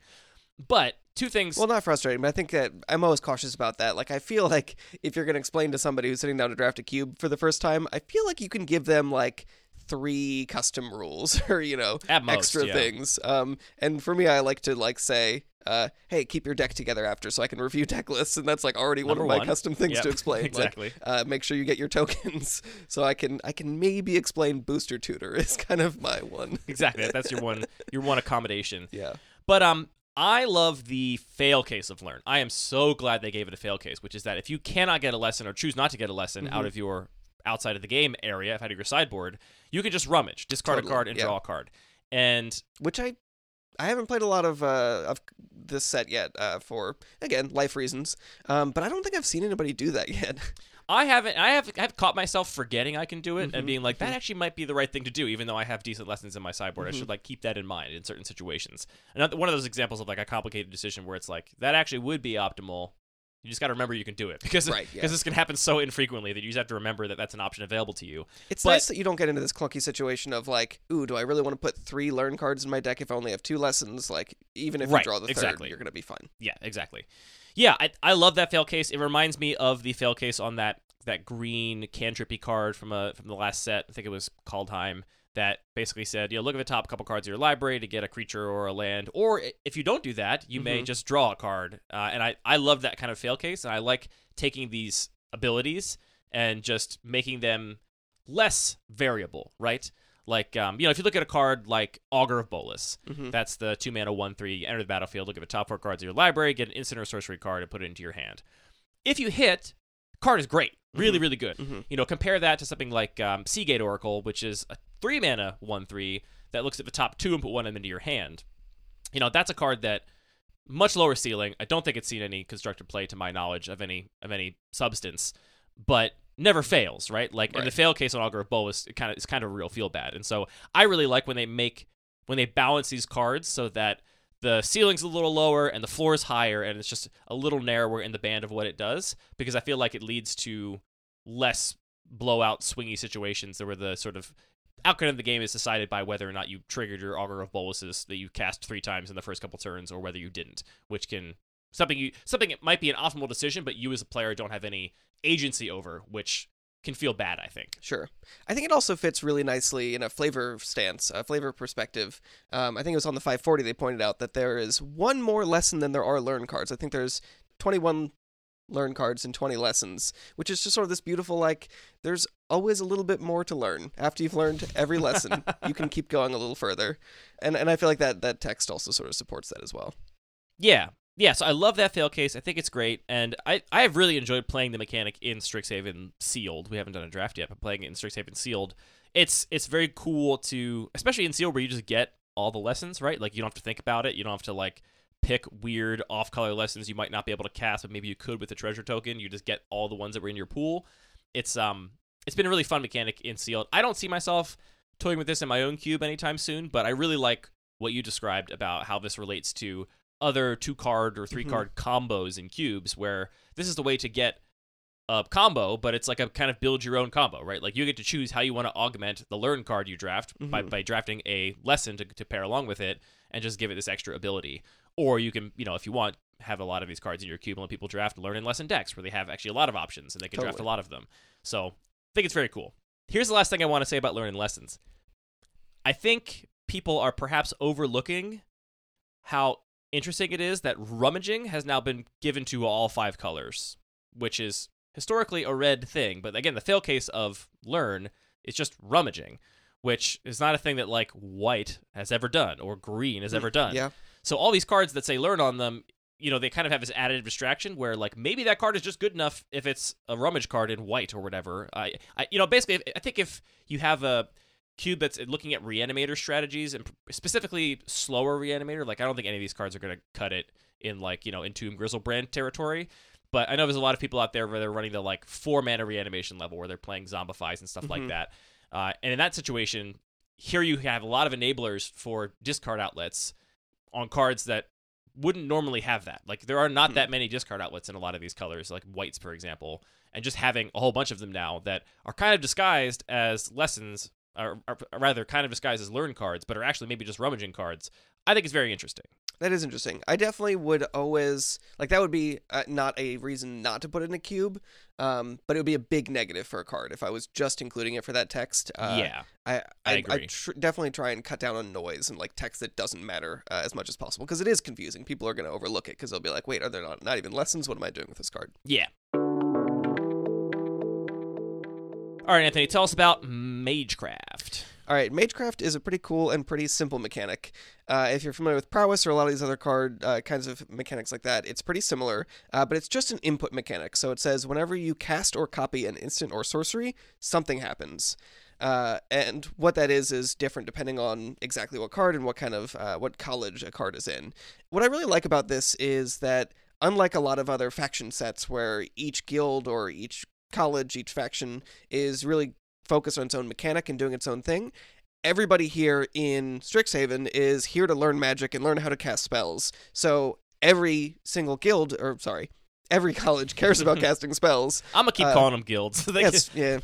But two things. Well, not frustrating, but I think that I'm always cautious about that. Like, I feel like if you're going to explain to somebody who's sitting down to draft a cube for the first time, I feel like you can give them like three custom rules or you know most, extra yeah. things. Um, and for me, I like to like say. Uh, hey, keep your deck together after so I can review deck lists, and that's like already one of my one. custom things Yep, to explain. Like, exactly. uh, make sure you get your tokens, so I can I can maybe explain booster tutor is kind of my one. exactly. That's your one your one accommodation. Yeah. But um, I love the fail case of learn. I am so glad they gave it a fail case, which is that if you cannot get a lesson or choose not to get a lesson Mm-hmm. out of your outside of the game area, out had your sideboard, you can just rummage, discard Totally, a card, and yeah. draw a card. And which I I haven't played a lot of uh, of this set yet uh, for again life reasons. Um, but I don't think I've seen anybody do that yet. I haven't. I have. I've caught myself forgetting I can do it Mm-hmm. and being like, that actually might be the right thing to do, even though I have decent lessons in my sideboard. Mm-hmm. I should like keep that in mind in certain situations. Another one of those examples of like a complicated decision where it's like that actually would be optimal. You just got to remember you can do it because Right, because yeah. this can happen so infrequently that you just have to remember that that's an option available to you. It's But- nice that you don't get into this clunky situation of like, ooh, do I really want to put three learn cards in my deck if I only have two lessons? Like, even if Right, you draw the third, exactly. you're gonna be fine. Yeah, exactly. Yeah, I, I love that fail case. It reminds me of the fail case on that that green cantrippy card from a from the last set. I think it was Kaldheim that basically said, you know, look at the top couple cards of your library to get a creature or a land, or if you don't do that, you may Mhm. just draw a card. Uh, and I I love that kind of fail case, and I like taking these abilities and just making them less variable, right? Like, um, you know, if you look at a card like Augur of Bolas, Mhm. that's the two mana one three. Enter the battlefield. Look at the top four cards of your library. Get an instant or sorcery card and put it into your hand. If you hit, card is great, really, Mhm. really good. Mhm. You know, compare that to something like um, Sea Gate Oracle, which is a three mana one three that looks at the top two and put one of them into your hand. You know, that's a card that much lower ceiling. I don't think it's seen any constructed play to my knowledge of any of any substance, but never fails, right? Like in the fail case on Augur of Bolas, it kind of it's kind of a real feel bad. And so I really like when they make when they balance these cards so that the ceiling's a little lower and the floor is higher and it's just a little narrower in the band of what it does because I feel like it leads to less blowout swingy situations where the sort of outcome of the game is decided by whether or not you triggered your augur of Bolases that you cast three times in the first couple turns or whether you didn't which can something you something it might be an optimal decision but you as a player don't have any agency over which can feel bad i think Sure. I think it also fits really nicely in a flavor stance, a flavor perspective. Um, I think it was on the 540 they pointed out that there is one more lesson than there are learn cards. I think there's 21 learn cards in 20 lessons, which is just sort of this beautiful, like, there's always a little bit more to learn. After you've learned every lesson, you can keep going a little further. And, and I feel like that, that text also sort of supports that as well. Yeah. Yeah, so I love that fail case. I think it's great, and I, I have really enjoyed playing the mechanic in Strixhaven Sealed. We haven't done a draft yet, but playing it in Strixhaven Sealed, it's it's very cool to, especially in Sealed where you just get all the lessons, right? Like you don't have to think about it. You don't have to like pick weird off-color lessons you might not be able to cast, but maybe you could with the treasure token. You just get all the ones that were in your pool. It's um it's been a really fun mechanic in Sealed. I don't see myself toying with this in my own cube anytime soon, but I really like what you described about how this relates to other two card or three card combos in cubes where this is the way to get a combo but it's like a kind of build your own combo right like you get to choose how you want to augment the learn card you draft by, Mhm. by drafting a lesson to, to pair along with it and just give it this extra ability or you can you know if you want have a lot of these cards in your cube and let people draft learn and lesson decks where they have actually a lot of options and they can draft a lot of them so i think it's very cool here's the last thing i want to say about learning lessons i think people are perhaps overlooking how interesting it is that rummaging has now been given to all five colors, which is historically a red thing. But again, the fail case of learn is just rummaging, which is not a thing that like white has ever done or green has ever done. Yeah. So all these cards that say learn on them, you know, they kind of have this additive distraction where like maybe that card is just good enough if it's a rummage card in white or whatever. I, I you know, basically, I think if you have a cube that's looking at reanimator strategies and specifically slower reanimator, like I don't think any of these cards are going to cut it in like you know in Entomb Griselbrand territory. But I know there's a lot of people out there where they're running the like four mana reanimation level where they're playing zombifies and stuff like Mhm. that. Uh, and in that situation, here you have a lot of enablers for discard outlets on cards that wouldn't normally have that. Like there are not Hmm. that many discard outlets in a lot of these colors, like whites, for example. And just having a whole bunch of them now that are kind of disguised as lessons, or, or rather, kind of disguised as learn cards, but are actually maybe just rummaging cards. I think it's very interesting. That is interesting. I definitely would always like that would be uh, not a reason not to put it in a cube, um, but it would be a big negative for a card if I was just including it for that text. Uh, yeah, I I I, agree. tr- definitely try and cut down on noise and like text that doesn't matter uh, as much as possible because it is confusing. People are going to overlook it because they'll be like, "Wait, are there not not even lessons? What am I doing with this card?" yeah. All right, Anthony, tell us about Magecraft. All right, Magecraft is a pretty cool and pretty simple mechanic. Uh, if you're familiar with Prowess or a lot of these other card uh, kinds of mechanics like that, it's pretty similar, uh, but it's just an input mechanic. So it says whenever you cast or copy an instant or sorcery, something happens. Uh, and what that is is different depending on exactly what card and what kind of uh, what college a card is in. What I really like about this is that unlike a lot of other faction sets where each guild or each college, each faction is really focused on its own mechanic and doing its own thing. Everybody here in Strixhaven is here to learn magic and learn how to cast spells. So every single guild, or sorry, every college cares about casting spells. I'm gonna keep Uh, calling them guilds. Yes, yeah.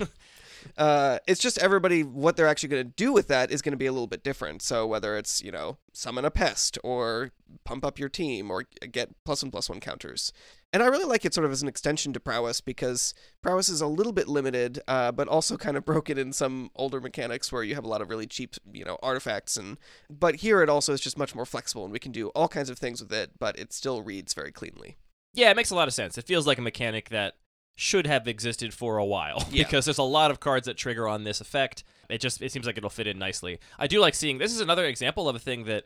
Uh, it's just everybody what they're actually going to do with that is going to be a little bit different. So whether it's you know summon a pest or pump up your team or get plus one plus one counters, and I really like it sort of as an extension to prowess because prowess is a little bit limited, uh, but also kind of broken in some older mechanics where you have a lot of really cheap you know artifacts and but here it also is just much more flexible and we can do all kinds of things with it, but it still reads very cleanly. Yeah, it makes a lot of sense. It feels like a mechanic that should have existed for a while Yeah. because there's a lot of cards that trigger on this effect. It just it seems like it'll fit in nicely. I do like seeing this is another example of a thing that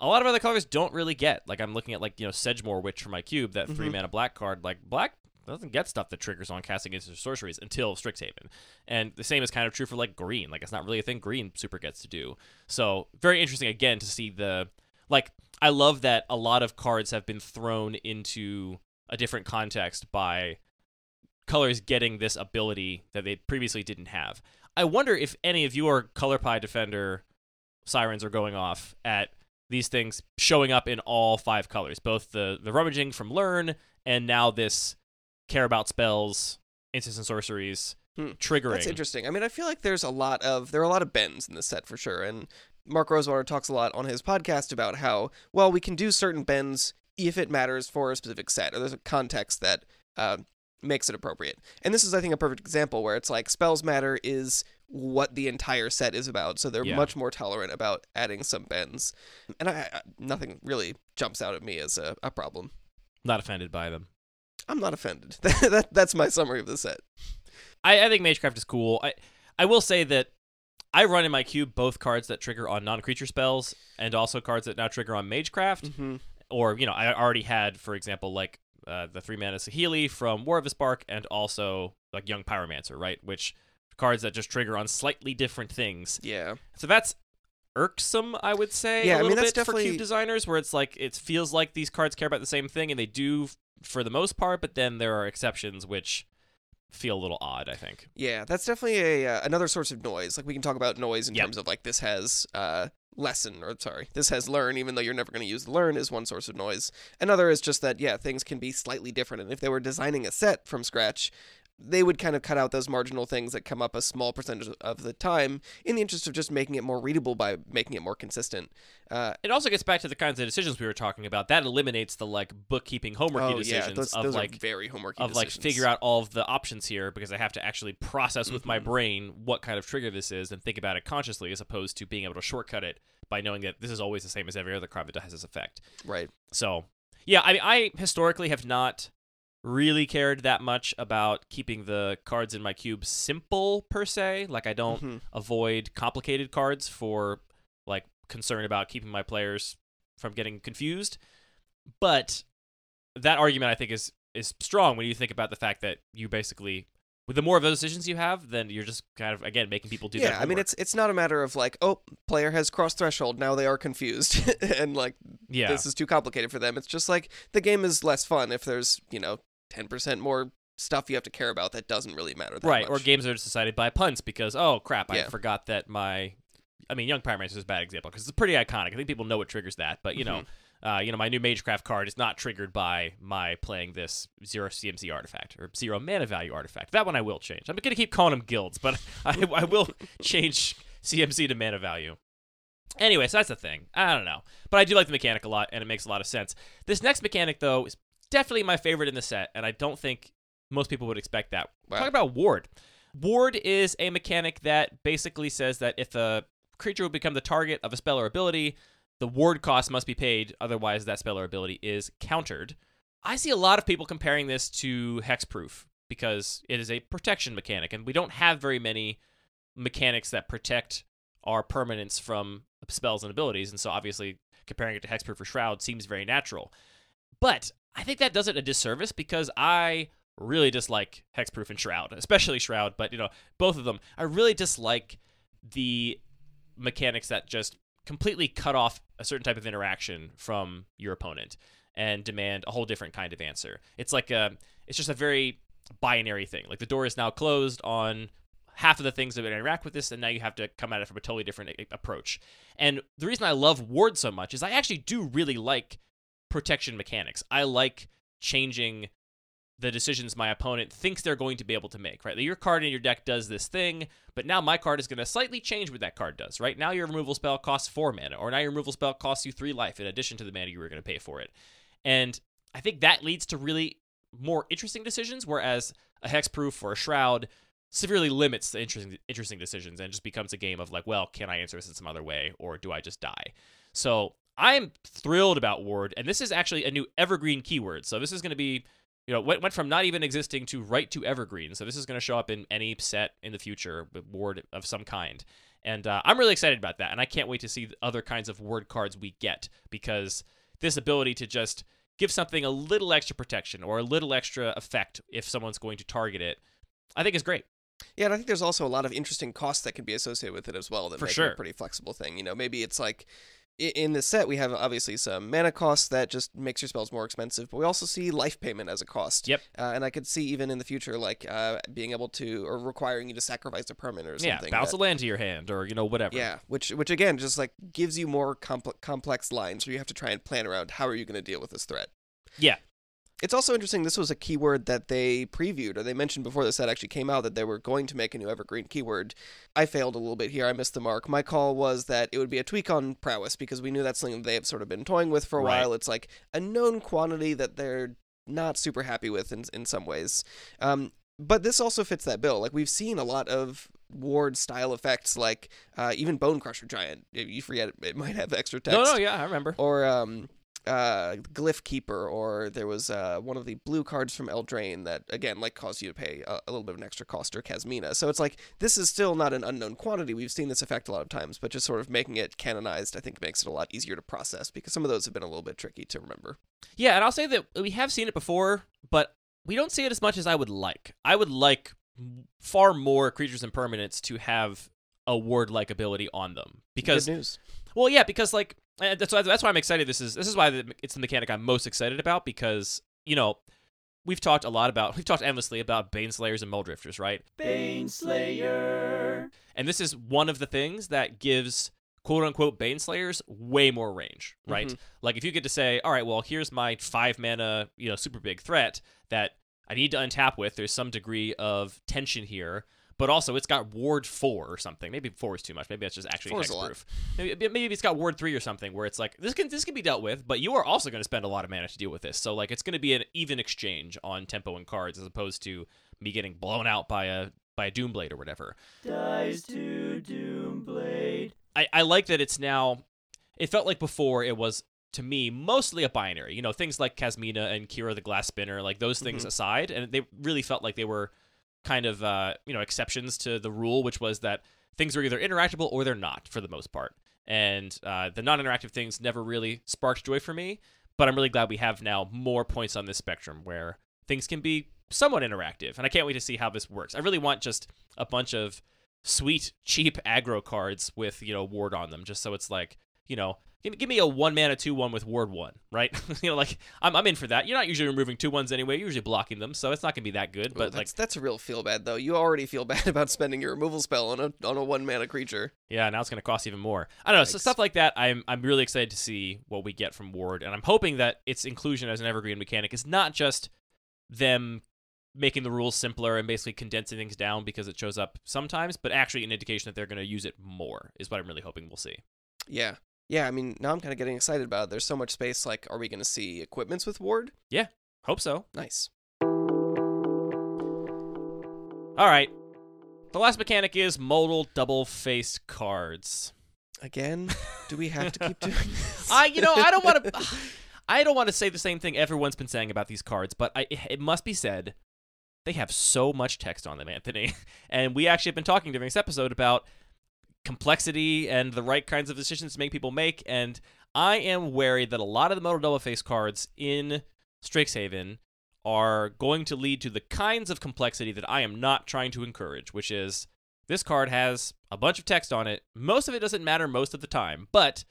a lot of other colors don't really get. Like I'm looking at like you know Sedgemoor Witch for my cube, that three Mhm. mana black card. Like black doesn't get stuff that triggers on casting into sorceries until Strixhaven, and the same is kind of true for like green. Like it's not really a thing green super gets to do. So very interesting again to see the like. I love that a lot of cards have been thrown into a different context by colors getting this ability that they previously didn't have. I wonder if any of your color pie defender sirens are going off at these things showing up in all five colors, both the the rummaging from learn and now this care about spells, instants and sorceries Hmm. triggering. That's interesting. I mean, I feel like there's a lot of there are a lot of bends in this set for sure, and Mark Rosewater talks a lot on his podcast about how well we can do certain bends if it matters for a specific set, or there's a context that uh, makes it appropriate. And this is, I think, a perfect example where it's like spells matter is what the entire set is about, so they're Yeah. much more tolerant about adding some bends. And I, I nothing really jumps out at me as a, a problem. Not offended by them. I'm not offended. that, that's my summary of the set. I, I think Magecraft is cool. I I will say that I run in my cube both cards that trigger on non-creature spells and also cards that now trigger on Magecraft. Mm-hmm. Or you know, I already had, for example, like uh, the three mana Saheeli from War of the Spark, and also like Young Pyromancer, right? Which cards that just trigger on slightly different things. Yeah. So that's irksome, I would say. Yeah, a I mean, little that's bit for cube designers, where it's like it feels like these cards care about the same thing, and they do for the most part. But then there are exceptions which feel a little odd. I think. Yeah, that's definitely a uh, another source of noise. Like we can talk about noise in Yep. terms of like this has uh lesson or sorry, this has learn even though you're never going to use learn is one source of noise. Another is just that yeah, things can be slightly different and if they were designing a set from scratch, they would kind of cut out those marginal things that come up a small percentage of the time in the interest of just making it more readable by making it more consistent. Uh, It also gets back to the kinds of decisions we were talking about. That eliminates the like bookkeeping homeworky oh decisions yeah, those, of those like are very homework of like figure out all of the options here because I have to actually process with my Mhm. brain what kind of trigger this is and think about it consciously as opposed to being able to shortcut it by knowing that this is always the same as every other card that has this effect. right. So yeah, I mean I historically have not really cared that much about keeping the cards in my cube simple per se. Like I don't Mhm. avoid complicated cards for like concern about keeping my players from getting confused. But that argument I think is is strong when you think about the fact that you basically with the more of those decisions you have, then you're just kind of again making people do that. yeah, I mean it's it's not a matter of like, oh, player has crossed threshold, now they are confused and like yeah. this is too complicated for them. It's just like the game is less fun if there's, you know, 10% more stuff you have to care about that doesn't really matter that right, or games are decided by punts because oh crap, I Yeah. forgot that my I mean Young Pyromancer is a bad example because it's pretty iconic. I think people know what triggers that, but you know, Mm-hmm. uh, you know my new Magecraft card is not triggered by my playing this zero CMC artifact or zero mana value artifact. That one I will change. I'm gonna keep calling them guilds, but I, I will change CMC to mana value. Anyway, so that's the thing. I don't know, but I do like the mechanic a lot, and it makes a lot of sense. This next mechanic, though, is definitely my favorite in the set, and I don't think most people would expect that. Wow. Talk about Ward. Ward is a mechanic that basically says that if a creature will become the target of a spell or ability, the ward cost must be paid, otherwise that spell or ability is countered. I see a lot of people comparing this to Hexproof because it is a protection mechanic, and we don't have very many mechanics that protect our permanence from spells and abilities, and so obviously comparing it to Hexproof or Shroud seems very natural. But I think that does it a disservice because I really dislike Hexproof and Shroud, especially Shroud, but you know, both of them. I really dislike the mechanics that just completely cut off a certain type of interaction from your opponent and demand a whole different kind of answer. It's like a it's just a very binary thing. Like the door is now closed on half of the things that interact with this, and now you have to come at it from a totally different approach. And the reason I love Ward so much is I actually do really like protection mechanics. I like changing the decisions my opponent thinks they're going to be able to make, right? Your card in your deck does this thing, but now my card is going to slightly change what that card does, right? Now your removal spell costs four mana, or now your removal spell costs you three life in addition to the mana you were going to pay for it. And I think that leads to really more interesting decisions, whereas a hexproof or a shroud severely limits the interesting interesting decisions and just becomes a game of like, well, can I answer this in some other way, or do I just die? So I'm thrilled about Ward, and this is actually a new evergreen keyword. So this is going to be, you know, went, went from not even existing to right to evergreen. So this is going to show up in any set in the future with Ward of some kind. And uh, I'm really excited about that, and I can't wait to see the other kinds of Ward cards we get because this ability to just give something a little extra protection or a little extra effect if someone's going to target it, I think is great. Yeah, and I think there's also a lot of interesting costs that can be associated with it as well that For make it sure. a pretty flexible thing. You know, maybe it's like in this set we have obviously some mana costs that just makes your spells more expensive, but we also see life payment as a cost. Yep. Uh, and I could see even in the future like uh, being able to or requiring you to sacrifice a permanent or something. Yeah, bounce that- a land to your hand or you know whatever. yeah, which which again just like gives you more compl- complex lines where you have to try and plan around how are you going to deal with this threat. Yeah. It's also interesting. This was a keyword that they previewed, or they mentioned before the set actually came out that they were going to make a new evergreen keyword. I failed a little bit here. I missed the mark. My call was that it would be a tweak on prowess because we knew that's something they have sort of been toying with for a Right. while. It's like a known quantity that they're not super happy with in in some ways. Um, but this also fits that bill. Like we've seen a lot of ward style effects, like uh, even Bone Crusher Giant. You forget it, it might have extra text No, no, yeah, I remember. or um uh glyph keeper or there was uh one of the blue cards from eldraine that again like caused you to pay a, a little bit of an extra cost or Kasmina so it's like this is still not an unknown quantity. We've seen this effect a lot of times but just sort of making it canonized i think makes it a lot easier to process because some of those have been a little bit tricky to remember. Yeah, and I'll say that we have seen it before, but we don't see it as much as I would like. I would like far more creatures and permanents to have a ward like ability on them because good news. Well, yeah, because like uh, that's why that's why I'm excited. This is this is why the, it's the mechanic I'm most excited about because you know we've talked a lot about we've talked endlessly about Baneslayers and Muldrifters, right? Baneslayer. And this is one of the things that gives quote unquote Baneslayers way more range, right? Mhm. Like if you get to say, all right, well here's my five mana you know super big threat that I need to untap with. There's some degree of tension here. But also, it's got Ward four or something. Maybe four is too much. Maybe that's just actually Four is a lot. hexproof. Maybe, maybe it's got Ward three or something where it's like this can this can be dealt with, but you are also going to spend a lot of mana to deal with this. So like it's going to be an even exchange on tempo and cards as opposed to me getting blown out by a by a Doomblade or whatever. Dies to Doomblade. I, I like that it's now. It felt like before it was to me mostly a binary. You know things like Kasmina and Kira the Glass Spinner, like those things Mhm. aside, and they really felt like they were kind of uh, you know exceptions to the rule, which was that things are either interactable or they're not for the most part. And uh, the non-interactive things never really sparked joy for me. But I'm really glad we have now more points on this spectrum where things can be somewhat interactive, and I can't wait to see how this works. I really want just a bunch of sweet, cheap aggro cards with you know ward on them, just so it's like you know. Give me, give me a one mana two one with ward one, right? you know, like I'm, I'm in for that. You're not usually removing two ones anyway. You're usually blocking them, so it's not gonna be that good. But like, that's, that's a real feel bad though you already feel bad about spending your removal spell on a on a one mana creature Yeah, now it's going to cost even more. I don't know. So stuff like that, I'm I'm really excited to see what we get from Ward, and I'm hoping that its inclusion as an evergreen mechanic is not just them making the rules simpler and basically condensing things down because it shows up sometimes, but actually an indication that they're going to use it more is what I'm really hoping we'll see. yeah yeah i mean now i'm kind of getting excited about it there's so much space like are we going to see equipments with ward Yeah, Hope so. nice All right. The last mechanic is modal double face cards. Again, do we have to keep doing this? I, you know, I don't want to. I don't want to say the same thing everyone's been saying about these cards, but I, it must be said, they have so much text on them, Anthony. And we actually have been talking during this episode about complexity and the right kinds of decisions to make people make. And I am wary that a lot of the modal double face cards in Strixhaven are going to lead to the kinds of complexity that I am not trying to encourage, which is this card has a bunch of text on it. Most of it doesn't matter most of the time, but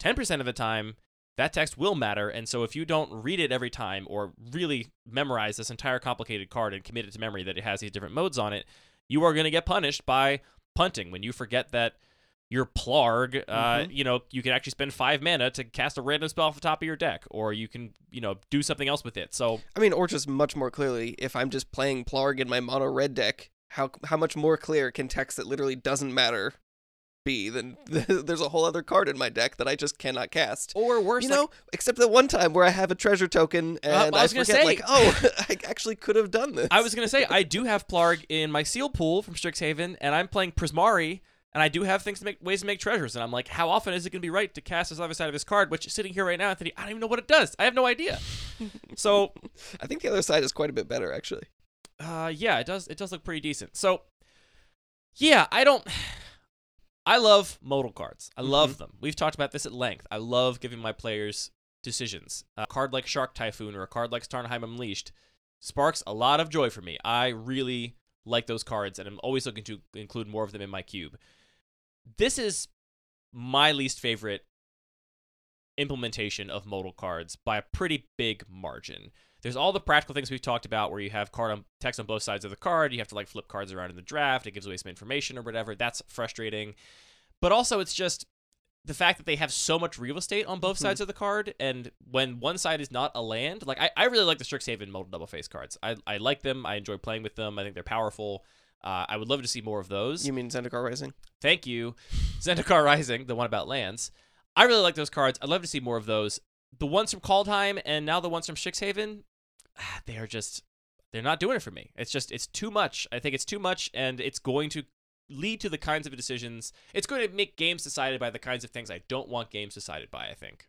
10% of the time, that text will matter. And so if you don't read it every time or really memorize this entire complicated card and commit it to memory that it has these different modes on it, you are going to get punished by punting when you forget that your Plargg, uh, Mhm. you know, you can actually spend five mana to cast a random spell off the top of your deck, or you can, you know, do something else with it. So I mean, or just much more clearly, if I'm just playing Plargg in my mono red deck, how how much more clear can text that literally doesn't matter be than there's a whole other card in my deck that I just cannot cast. or worse, you like- know, except the one time where I have a treasure token and I I, was gonna forget, say- like, oh, I actually could have done this. I was gonna say I do have Plargg in my seal pool from Strixhaven, and I'm playing Prismari, and I do have things to make ways to make treasures. And I'm like, how often is it gonna be right to cast this other side of his card? Which is sitting here right now, Anthony, I don't even know what it does. I have no idea. so I think the other side is quite a bit better, actually. uh, yeah, it does. It does look pretty decent. So yeah, I don't. I love modal cards. I mm-hmm. love them. We've talked about this at length. I love giving my players decisions. A card like Shark Typhoon or a card like Starnheim Unleashed sparks a lot of joy for me. I really like those cards, and I'm always looking to include more of them in my cube. This is my least favorite implementation of modal cards by a pretty big margin. There's all the practical things we've talked about where you have card on text on both sides of the card, you have to like flip cards around in the draft, it gives away some information or whatever. That's frustrating. But also it's just the fact that they have so much real estate on both Mhm. sides of the card, and when one side is not a land, like I, I really like the Strixhaven modal double face cards. I, I like them. I enjoy playing with them. I think they're powerful. Uh, I would love to see more of those. You mean Zendikar Rising? Thank you. Zendikar Rising, the one about lands. I really like those cards. I'd love to see more of those. The ones from Kaldheim and now the ones from Strixhaven, they are just they're not doing it for me. It's just it's too much. I think it's too much and it's going to lead to the kinds of decisions. It's going to make games decided by the kinds of things I don't want games decided by, I think.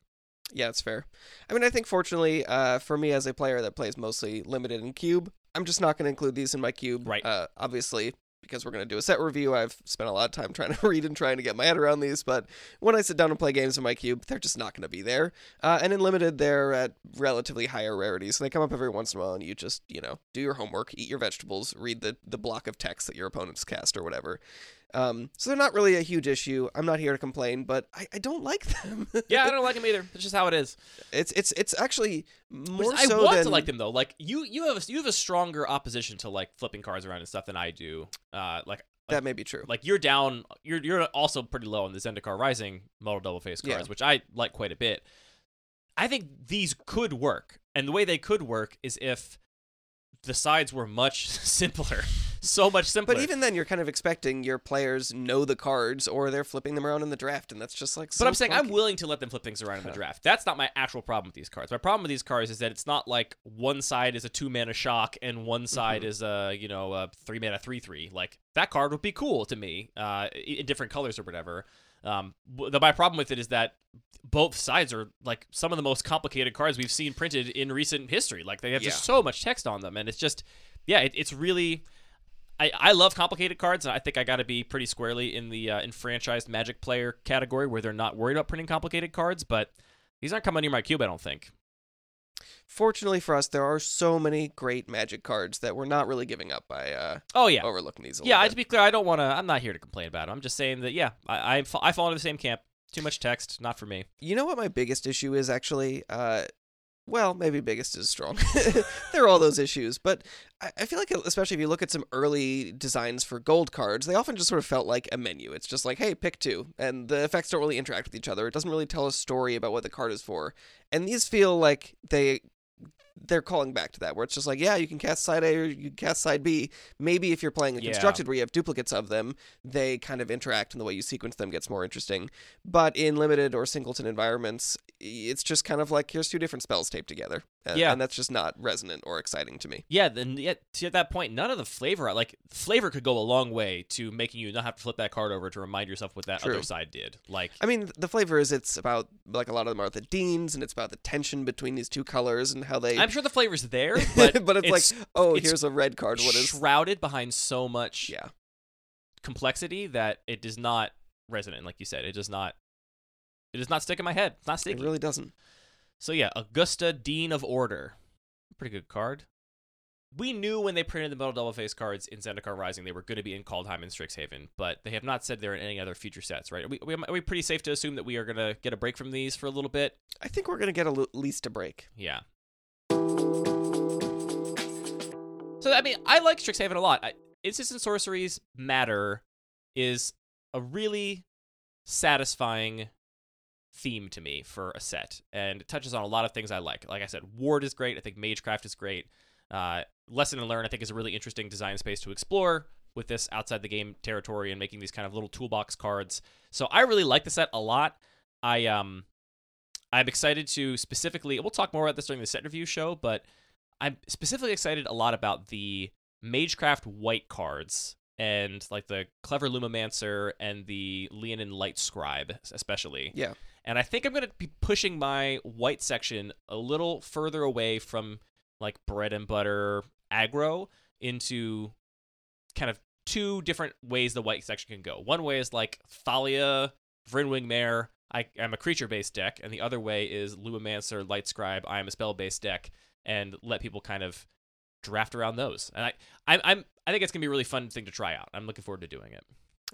Yeah, it's fair. I mean, I think fortunately uh, for me as a player that plays mostly limited in cube, I'm just not going to include these in my cube. Right. Uh, obviously, because we're going to do a set review, I've spent a lot of time trying to read and trying to get my head around these. But when I sit down and play games in my cube, they're just not going to be there. Uh, and in limited, they're at relatively higher rarities, so they come up every once in a while, and you just you know do your homework, eat your vegetables, read the the block of text that your opponents cast or whatever. Um, so they're not really a huge issue. I'm not here to complain, but I, I don't like them. Yeah, I don't like them either. It's just how it is. It's it's it's actually Which more I want than to like them though. Like you, you have a, you have a stronger opposition to like flipping cards around and stuff than I do. Uh, like that may be true. like you're down you're you're also pretty low on the Zendikar Rising modal double face cards, Yeah. which I like quite a bit. I think these could work. And the way they could work is if the sides were much simpler. So much simpler. But even then, you're kind of expecting your players know the cards, or they're flipping them around in the draft, and that's just like. But so I'm saying I'm willing to let them flip things around in the draft. That's not my actual problem with these cards. My problem with these cards is that it's not like one side is a two mana shock and one side Mhm. is a you know a three mana three three. Like that card would be cool to me, uh, in different colors or whatever. Um, the, my problem with it is that both sides are like some of the most complicated cards we've seen printed in recent history. Like they have just so much text on them, and it's just yeah, it, it's really. I, I love complicated cards, and I think I got to be pretty squarely in the uh, enfranchised Magic player category where they're not worried about printing complicated cards. But these aren't coming near my cube, I don't think. Fortunately for us, there are so many great Magic cards that we're not really giving up by uh, Oh yeah, overlooking these. A yeah. I-. To be clear, I don't want to. I'm not here to complain about it. I'm just saying that yeah, I I, I fall into the same camp. Too much text, not for me. You know what my biggest issue is actually? Uh, well, maybe biggest is strong. there are all those issues, but I, feel like, especially if you look at some early designs for gold cards, they often just sort of felt like a menu. It's just like, hey, pick two, and the effects don't really interact with each other. It doesn't really tell a story about what the card is for. And these feel like they they're calling back to that, where it's just like, yeah, you can cast side A or you can cast side B. Maybe if you're playing a Yeah. constructed where you have duplicates of them, they kind of interact, and the way you sequence them gets more interesting. But in limited or singleton environments, it's just kind of like here's two different spells taped together, and, Yeah. and that's just not resonant or exciting to me. Yeah, then yet to that point, none of the flavor like flavor could go a long way to making you not have to flip that card over to remind yourself what that True. other side did. Like I mean, the flavor is it's about like a lot of them are the deans, and it's about the tension between these two colors and how they. I'm sure the flavor's there, but but it's, like, oh, it's here's a red card. What is? shrouded behind so much Yeah. complexity that it does not resonate. Like you said, it does not. It does not stick in my head. It's not It really doesn't. So yeah, Augusta Dean of Order, pretty good card. We knew when they printed the modal double face cards in Zendikar Rising they were going to be in Kaldheim and Strixhaven, but they have not said they're in any other future sets, right? Are we, are we pretty safe to assume that we are going to get a break from these for a little bit? I think we're gonna get a l- least a break. Yeah. So I mean, I like Strixhaven a lot. I, Instants and sorceries matter is a really satisfying theme to me for a set, and it touches on a lot of things I like. Like I said, Ward is great. I think Magecraft is great. Uh, Lesson and Learn, I think, is a really interesting design space to explore with this outside the game territory and making these kind of little toolbox cards. So I really like the set a lot. I um, I'm excited to specifically. We'll talk more about this during the set review show, but I'm specifically excited a lot about the Magecraft white cards and like the clever Lumimancer and the Leonin Light Scribe, especially. Yeah. And I think I'm going to be pushing my white section a little further away from like bread and butter aggro into kind of two different ways the white section can go. One way is like Thalia, Vryn Wingmare, I am a creature based deck, and the other way is Lumimancer, Light Scribe, I am a spell based deck, and let people kind of draft around those. And I, I I'm I think it's gonna be a really fun thing to try out. I'm looking forward to doing it.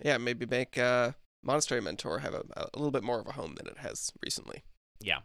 Yeah, maybe make uh, Monastery Mentor have a, a little bit more of a home than it has recently. Yeah.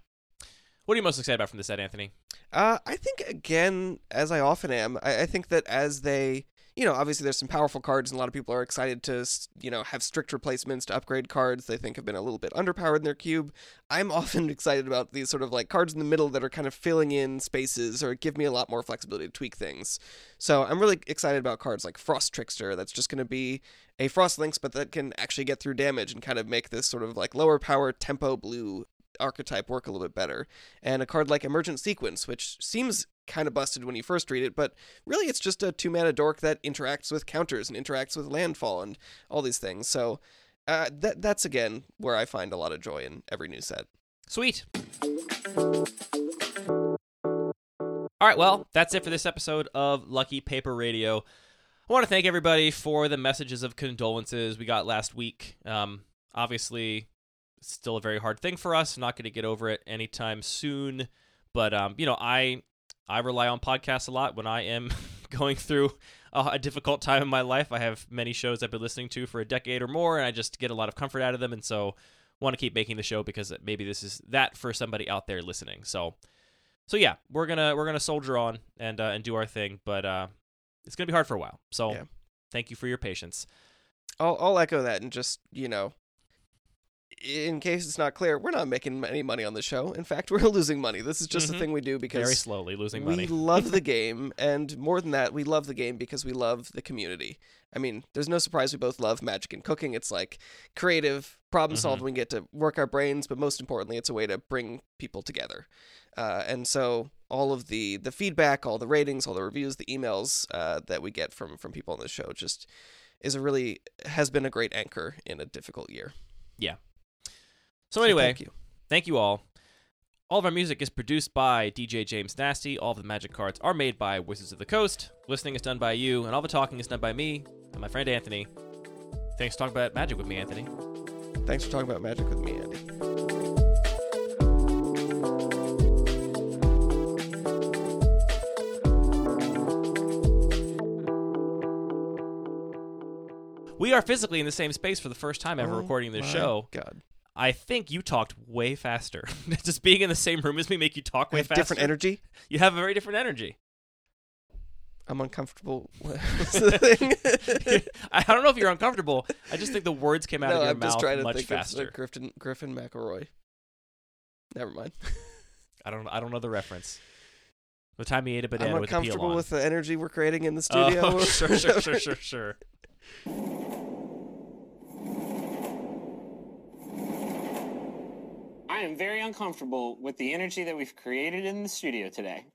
What are you most excited about from this set, Anthony? Uh, I think again, as I often am, I, I think that as they, you know, obviously there's some powerful cards, and a lot of people are excited to, you know, have strict replacements to upgrade cards they think have been a little bit underpowered in their cube. I'm often excited about these sort of like cards in the middle that are kind of filling in spaces or give me a lot more flexibility to tweak things. So I'm really excited about cards like Frost Trickster. That's just going to be a Frost Lynx, but that can actually get through damage and kind of make this sort of like lower power tempo blue archetype work a little bit better. And a card like Emergent Sequence, which seems kind of busted when you first read it, but really it's just a two mana dork that interacts with counters and interacts with landfall and all these things. So uh, that that's again where I find a lot of joy in every new set. Sweet. All right, well, that's it for this episode of Lucky Paper Radio. I want to thank everybody for the messages of condolences we got last week. Um, obviously, still a very hard thing for us. Not going to get over it anytime soon. But um, you know, I I rely on podcasts a lot when I am going through a, a difficult time in my life. I have many shows I've been listening to for a decade or more, and I just get a lot of comfort out of them. And so, want to keep making the show because maybe this is that for somebody out there listening. So, so yeah, we're gonna we're gonna soldier on and uh, and do our thing, but uh, it's gonna be hard for a while. So, Yeah. thank you for your patience. I'll I'll echo that and just you know. In case it's not clear, we're not making any money on the show. In fact, we're losing money. This is just Mhm. a thing we do because Very slowly losing money. we love the game, and more than that, we love the game because we love the community. I mean, there's no surprise we both love magic and cooking. It's like creative problem Mhm. solving. We get to work our brains, but most importantly, it's a way to bring people together. Uh, and so, all of the the feedback, all the ratings, all the reviews, the emails uh, that we get from from people on the show, just is a really has been a great anchor in a difficult year. So anyway, thank you. Thank you all. All of our music is produced by DJ James Nasty. All of the magic cards are made by Wizards of the Coast. Listening is done by you, and all the talking is done by me and my friend Anthony. Thanks for talking about magic with me, Anthony. Thanks for talking about magic with me, Andy. We are physically in the same space for the first time ever Oh recording this show. God, I think you talked way faster. Just being in the same room as me make you talk I way have faster. different energy. You have a very different energy. I'm uncomfortable. What's the thing? I don't know if you're uncomfortable. I just think the words came out no, of your I'm mouth just trying to much think faster. of Griffin Griffin McElroy. Never mind. I don't. I don't know the reference. The time he ate a banana I'm with uncomfortable on. with the energy we're creating in the oh, studio. Oh, sure, sure, sure, sure, sure. I am very uncomfortable with the energy that we've created in the studio today.